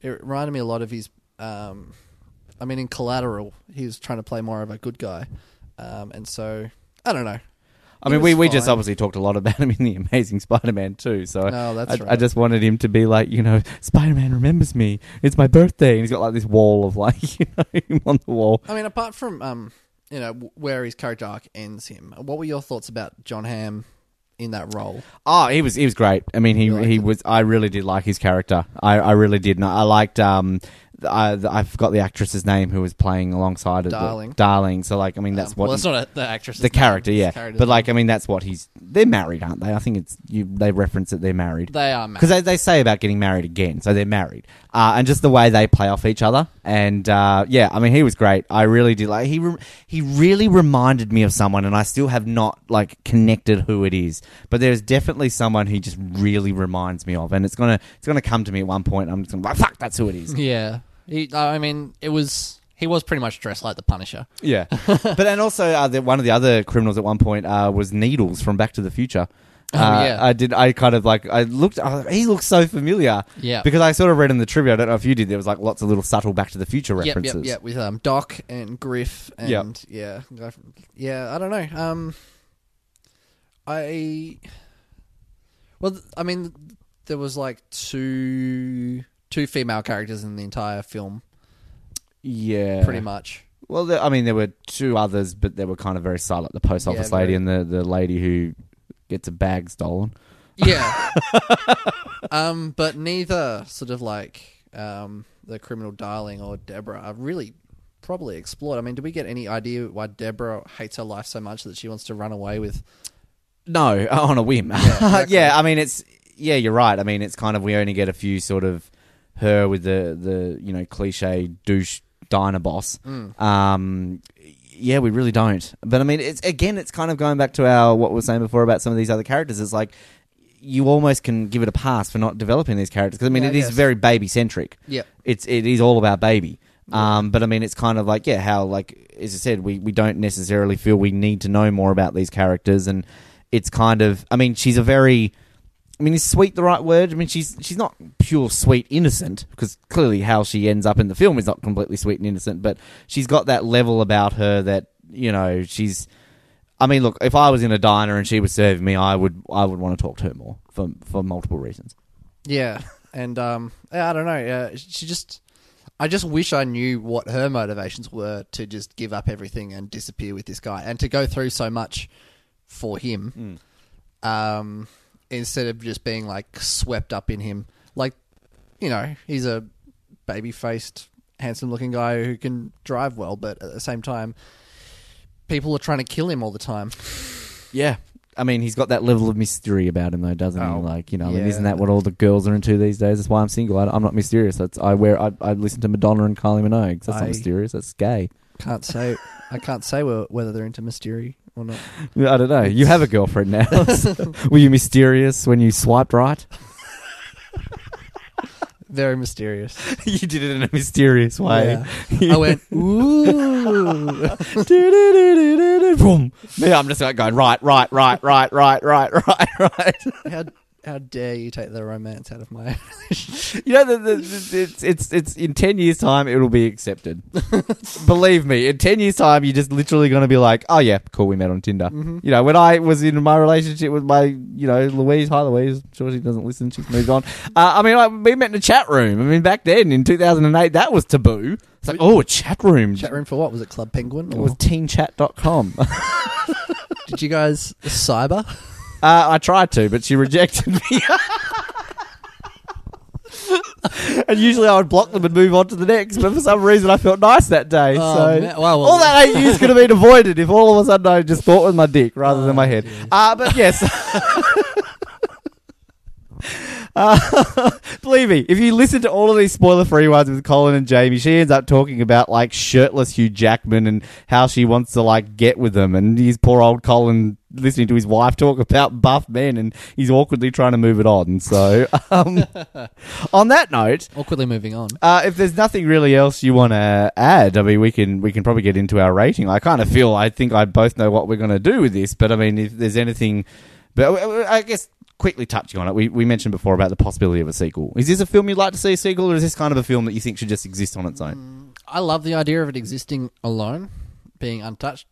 It reminded me a lot of his. Um, I mean, in Collateral, he was trying to play more of a good guy, um, and so I don't know. I mean, we, we just obviously talked a lot about him in the Amazing Spider-Man too. So No, that's I, right. I just wanted him to be like, you know, Spider-Man remembers me. It's my birthday, and he's got like this wall of like, <laughs> you know, him on the wall. I mean, apart from um, you know, where his character arc ends him, what were your thoughts about Jon Hamm in that role? Oh, he was he was great. I mean, he he was. I really did like his character. I, I really did. And I liked um. I, I forgot the actress's name who was playing alongside of the- Darling. Darling. So like, I mean, that's Um, what Well, that's not a, the actress. the character, yeah. character's But like, name. I mean, that's what he's. They're married, aren't they? I think it's you. They reference that they're married they are because they, they say about getting married again, so they're married, uh, and just the way they play off each other, and uh, yeah, I mean, he was great. I really did like he. Re- he really reminded me of someone, and I still have not like connected who it is, but there's definitely someone he just really reminds me of, and it's gonna it's gonna come to me at one point. I'm just gonna like, fuck, that's who it is. <laughs> Yeah, he, I mean, it was he was pretty much dressed like the Punisher. Yeah, <laughs> but and also uh, the, one of the other criminals at one point uh, was Needles from Back to the Future. Oh, Uh, yeah. I did. I kind of like. I looked. Uh, he looks so familiar. Yeah. because I sort of read in the trivia. I don't know if you did. There was like lots of little subtle Back to the Future Yep, references. yep, yep. With um, Doc and Griff and Yep. yeah, yeah. I don't know. Um, I well, I mean, there was like two two female characters in the entire film, Yeah, pretty much. Well, there, I mean, there were two others, but they were kind of very silent. The post office very- lady and the the lady who gets a bag stolen. Yeah. <laughs> um, but neither sort of like um the criminal darling or Deborah are really probably explored. I mean, do we get any idea why Deborah hates her life so much that she wants to run away with? No, <laughs> on a whim. Yeah, <laughs> exactly. I mean, it's yeah, you're right. I mean, it's kind of we only get a few sort of her with the the you know cliche douche diner boss. Mm. Um, yeah, we really don't. But I mean, it's again, it's kind of going back to our what we were saying before about some of these other characters. It's like you almost can give it a pass for not developing these characters because I mean, Yeah, it I is very baby centric. Yeah. It's it is all about baby. Um, but I mean, it's kind of like yeah, how like as I said, we we don't necessarily feel we need to know more about these characters, and it's kind of I mean, she's a very I mean, is sweet the right word? I mean, she's she's not pure sweet innocent because clearly how she ends up in the film is not completely sweet and innocent, but she's got that level about her that you know she's. I mean, look, if I was in a diner and she was serving me, I would I would want to talk to her more for for multiple reasons. Yeah, and um, yeah, I don't know. Uh, she just, I just wish I knew what her motivations were to just give up everything and disappear with this guy, and to go through so much for him, um, instead of just being like swept up in him. Like, you know, he's a baby-faced, handsome-looking guy who can drive well, but at the same time, people are trying to kill him all the time. Yeah. I mean, he's got that level of mystery about him, though, doesn't Oh, he? Like, you know, yeah. isn't that what all the girls are into these days? That's why I'm single. I, I'm not mysterious. That's I wear. I, I listen to Madonna and Kylie Minogue. That's I- not mysterious. That's gay. Can't say, I can't say whe- whether they're into mystery or not. <laughs> I don't know. You have a girlfriend now. <laughs> <laughs> Were you mysterious when you swiped right? Very mysterious. you did it in a mysterious way. Yeah. I went, ooh. Boom. Yeah, I'm just like going right, right, right, right, right, right, right, right. how how dare you take the romance out of my? <laughs> Relationship? You know, the, the, the, it's it's it's in ten years' time, it'll be accepted. <laughs> Believe me, in ten years' time, you're just literally going to be like, "Oh yeah, cool, we met on Tinder." You know, when I was in my relationship with my, you know, Louise. Hi, Louise. Sure, she doesn't listen. She's moved on. Uh, I mean, like, we met in a chat room. I mean, back then in 2008, that was taboo. It's like, oh, a chat room. Chat room for what? Was it Club Penguin? It Or was teenchat.com. <laughs> did you guys cyber? Uh, I tried to, but she rejected me. and usually I would block them and move on to the next, but for some reason I felt nice that day. Oh, so man. Well, well- all that eight years could have been avoided if all of a sudden I just thought with my dick rather than my head. Uh, but yes. <laughs> Uh, <laughs> believe me, if you listen to all of these spoiler-free ones with Colin and Jamie, she ends up talking about like shirtless Hugh Jackman and how she wants to like get with him. and he's poor old Colin listening to his wife talk about buff men, and he's awkwardly trying to move it on. So, <laughs> um, <laughs> on that note, Awkwardly moving on. uh, if there's nothing really else you want to add, I mean, we can we can probably get into our rating. I kind of feel I think I both know what we're going to do with this, but I mean, if there's anything, but uh, I guess quickly touching on it, we, we mentioned before about the possibility of a sequel. Is this a film you'd like to see a sequel, or is this kind of a film that you think should just exist on its own? Mm, I love the idea of it existing alone, being untouched.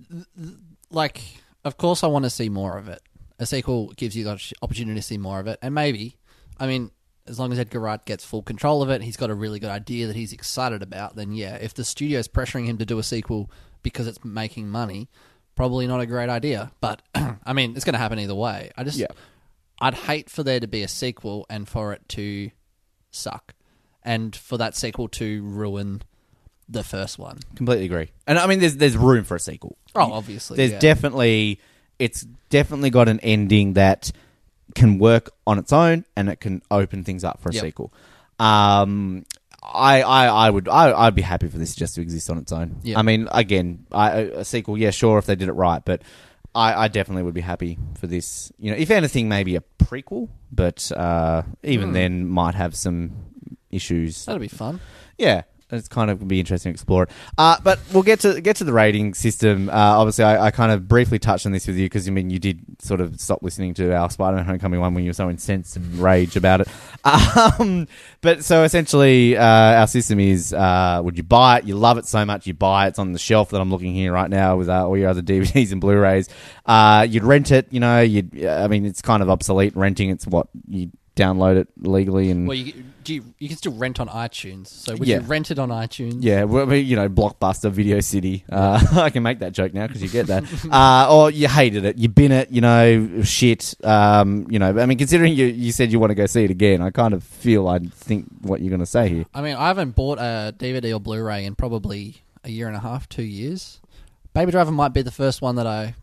Like, of course, I want to see more of it. A sequel gives you the opportunity to see more of it, and maybe, I mean, as long as Edgar Wright gets full control of it, he's got a really good idea that he's excited about. Then, yeah, if the studio's pressuring him to do a sequel because it's making money, probably not a great idea. But <clears throat> I mean, it's going to happen either way. I just, Yeah. I'd hate for there to be a sequel and for it to suck, and for that sequel to ruin the first one. Completely agree. And I mean, there's there's room for a sequel. Oh, obviously, There's yeah. definitely it's definitely got an ending that can work on its own, and it can open things up for a Yep. sequel. Um, I, I, I would I, I'd be happy for this just to exist on its own. Yep. I mean, again, I, a sequel, yeah, sure, if they did it right, but I, I definitely would be happy for this. You know, if anything, maybe a prequel, but uh, even Hmm. then, might have some issues. That'd be fun. Yeah, it's kind of be interesting to explore it. Uh, but we'll get to get to the rating system. Uh, obviously, I, I kind of briefly touched on this with you because I mean you did sort of stop listening to our Spider-Man: Homecoming one when you were so incensed and rage about it. <laughs> Um, but so essentially, uh, our system is: uh, would you buy it? You love it so much, you buy it. It's on the shelf that I'm looking here right now with uh, all your other <laughs> DVDs and Blu-rays. Uh, you'd rent it. You know, you'd. I mean, it's kind of obsolete renting. It's what you download it legally and Well, you, do you, you can still rent on iTunes. So would Yeah. you rent it on iTunes? Yeah, well, I mean, you know, Blockbuster, Video City. Uh, <laughs> I can make that joke now because you get that. <laughs> uh, or you hated it, you bin it, you know, shit. Um, you know, I mean, considering you, you said you want to go see it again, I kind of feel I think what you're going to say here. I mean, I haven't bought a DVD or Blu-ray in probably a year and a half, two years. Baby Driver might be the first one that I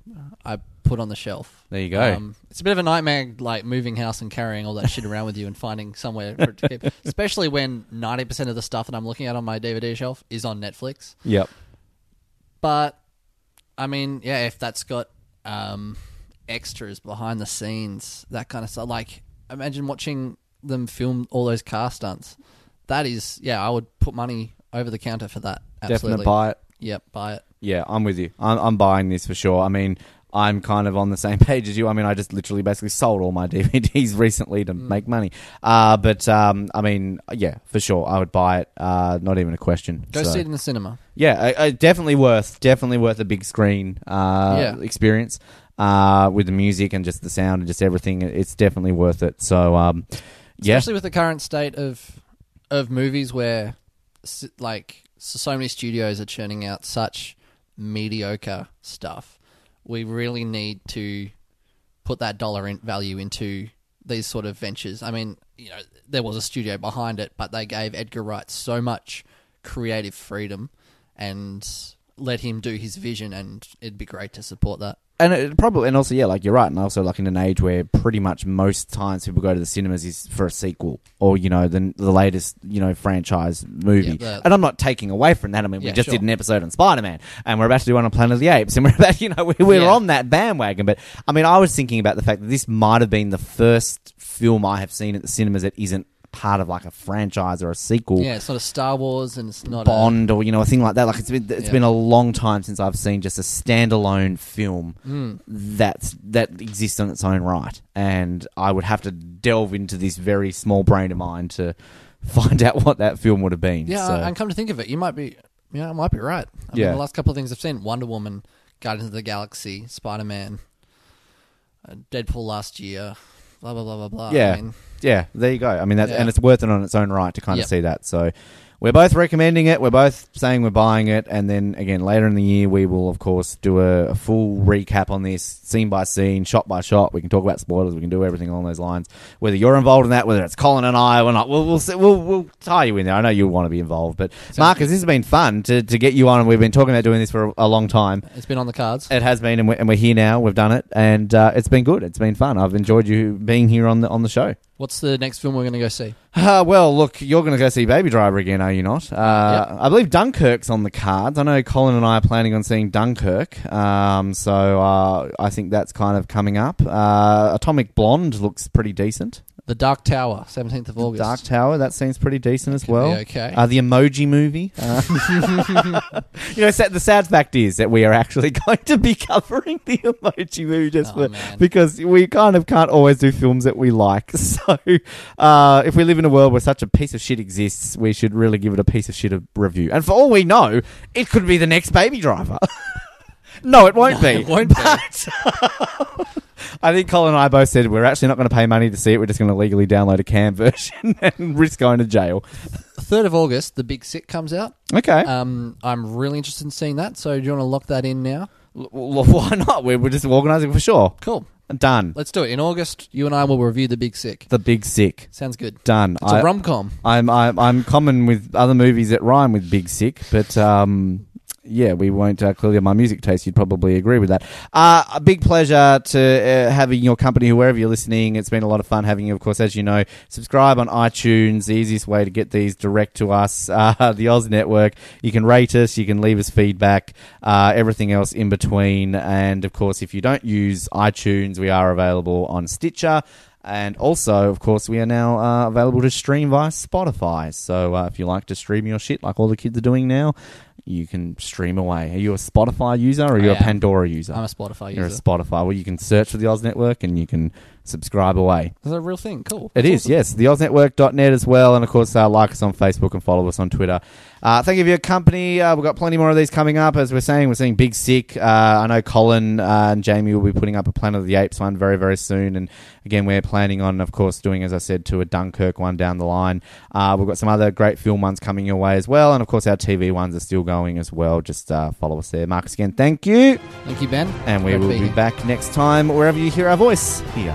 I put on the shelf. There you go. Um, it's a bit of a nightmare, like moving house and carrying all that shit around with you and finding somewhere for it to keep. <laughs> Especially when ninety percent of the stuff that I'm looking at on my DVD shelf is on Netflix. Yep. But I mean, yeah, if that's got um, extras behind the scenes, that kind of stuff. Like, imagine watching them film all those car stunts. That is, yeah, I would put money over the counter for that. Absolutely. Definite buy it. Yep, buy it. Yeah, I'm with you. I'm, I'm buying this for sure. I mean, I'm kind of on the same <laughs> page as you. I mean, I just literally basically sold all my <laughs> DVDs recently to make money. Uh, but um, I mean, yeah, for sure, I would buy it. Uh, not even a question. Go So- see it in the cinema. Yeah, I, I, definitely worth, definitely worth a big screen uh, Yeah. experience uh, with the music and just the sound and just everything. It's definitely worth it. So, um, yeah, Especially with the current state of of movies where s- like so, so many studios are churning out such mediocre stuff. We really need to put that dollar in value into these sort of ventures. I mean, you know, there was a studio behind it, but they gave Edgar Wright so much creative freedom and let him do his vision and it'd be great to support that. And it probably, and also, yeah, like you're right, and also like in an age where pretty much most times people go to the cinemas is for a sequel or you know the the latest you know franchise movie. Yeah, and I'm not taking away from that. I mean, we Yeah, just sure. did an episode on Spider Man, and we're about to do one on Planet of the Apes, and we're <laughs> about you know we, we're Yeah. on that bandwagon. But I mean, I was thinking about the fact that this might have been the first film I have seen at the cinemas that isn't part of like a franchise or a sequel. Yeah, it's not a Star Wars and it's not Bond or you know a thing like that. Like it's been it's Yeah. been a long time since I've seen just a standalone film mm, that's that exists on its own right, and I would have to delve into this very small brain of mine to <laughs> find out what that film would have been. Yeah, so. and come to think of it, you might be, yeah, I might be right. I Yeah. mean, the last couple of things I've seen: Wonder Woman, Guardians of the Galaxy, Spider Man, uh, Deadpool last year, blah blah blah blah blah. Yeah. I mean, yeah, there you go. I mean, that's Yeah. and it's worth it on its own right to kind Yep. of see that. So. We're both recommending it. We're both saying we're buying it, and then again later in the year we will, of course, do a, a full recap on this, scene by scene, shot by shot. We can talk about spoilers. We can do everything along those lines. Whether you're involved in that, whether it's Colin and I or not, we'll we'll see- we'll, we'll tie you in there. I know you want to be involved, but Marcus, this has been fun to, to get you on, and we've been talking about doing this for a, a long time. it's been on the cards. It has been, and we're, and we're here now. We've done it, and uh, it's been good. It's been fun. I've enjoyed you being here on the on the show. What's the next film we're going to go see? Uh, well, look, you're going to go see Baby Driver again, are you not? Uh, I believe Dunkirk's on the cards. I know Colin and I are planning on seeing Dunkirk, um, so uh, I think that's kind of coming up. Uh, Atomic Blonde looks pretty decent. The Dark Tower, seventeenth of August. Dark Tower, that seems pretty decent as well. okay. Uh, the Emoji Movie. Uh, <laughs> <laughs> you know, the sad fact is that we are actually <laughs> going to be covering the Emoji Movie just Oh, for, because we kind of can't always do films that we like. So, uh, if we live in a world where such a piece of shit exists, we should really give it a piece of shit of review. And for all we know, it could be the next Baby Driver. no, it won't No, be. it won't be. I think Colin and I both said we're actually not going to pay money to see it. We're just going to legally download a cam <laughs> version and risk going to jail. Third of August, The Big Sick comes out. Okay. Um, I'm really interested in seeing that. So do you want to lock that in now? L- well, <laughs> why not? We're, we're just organising for sure. Cool. Done. Let's do it. In August, you and I will review The Big Sick. The Big Sick. Sounds good. Done. It's I, a rom com. I'm, I'm I'm common with other movies that rhyme with Big Sick, but um, yeah, we won't uh, clearly on my music taste. You'd probably agree with that. Uh, a big pleasure to uh, having your company wherever you're listening. It's been a lot of fun having you. Of course, as you know, subscribe on iTunes. The easiest way to get these direct to us, <laughs> uh, the Oz Network. You can rate us. You can leave us feedback. Uh, everything else in between. And of course, if you don't use iTunes, we are available on Stitcher. And also, of course, we are now uh, available to stream via Spotify. So uh, if you like to stream your shit like all the kids are doing now, you can stream away. Are you a Spotify user or are you a am. Pandora user? I'm a Spotify user. You're a. Spotify. Well, you can search for the Oz Network and you can subscribe away. Is that a real thing? Cool. It That's is, awesome. yes. TheOzNetwork.net as well. And of course, uh, like us on Facebook and follow us on Twitter. Uh, thank you for your company. Uh, we've got plenty more of these coming up. As we're saying, we're seeing Big Sick. Uh, I know Colin uh, and Jamie will be putting up a Planet of the Apes one very, very soon. And again, we're planning on, of course, doing, as I said, to a Dunkirk one down the line. Uh, we've got some other great film ones coming your way as well. And of course, our TV ones are still going as well. Just uh, follow us there. Marcus, again, thank you. Thank you, Ben. And we will be be back next time wherever you hear our voice here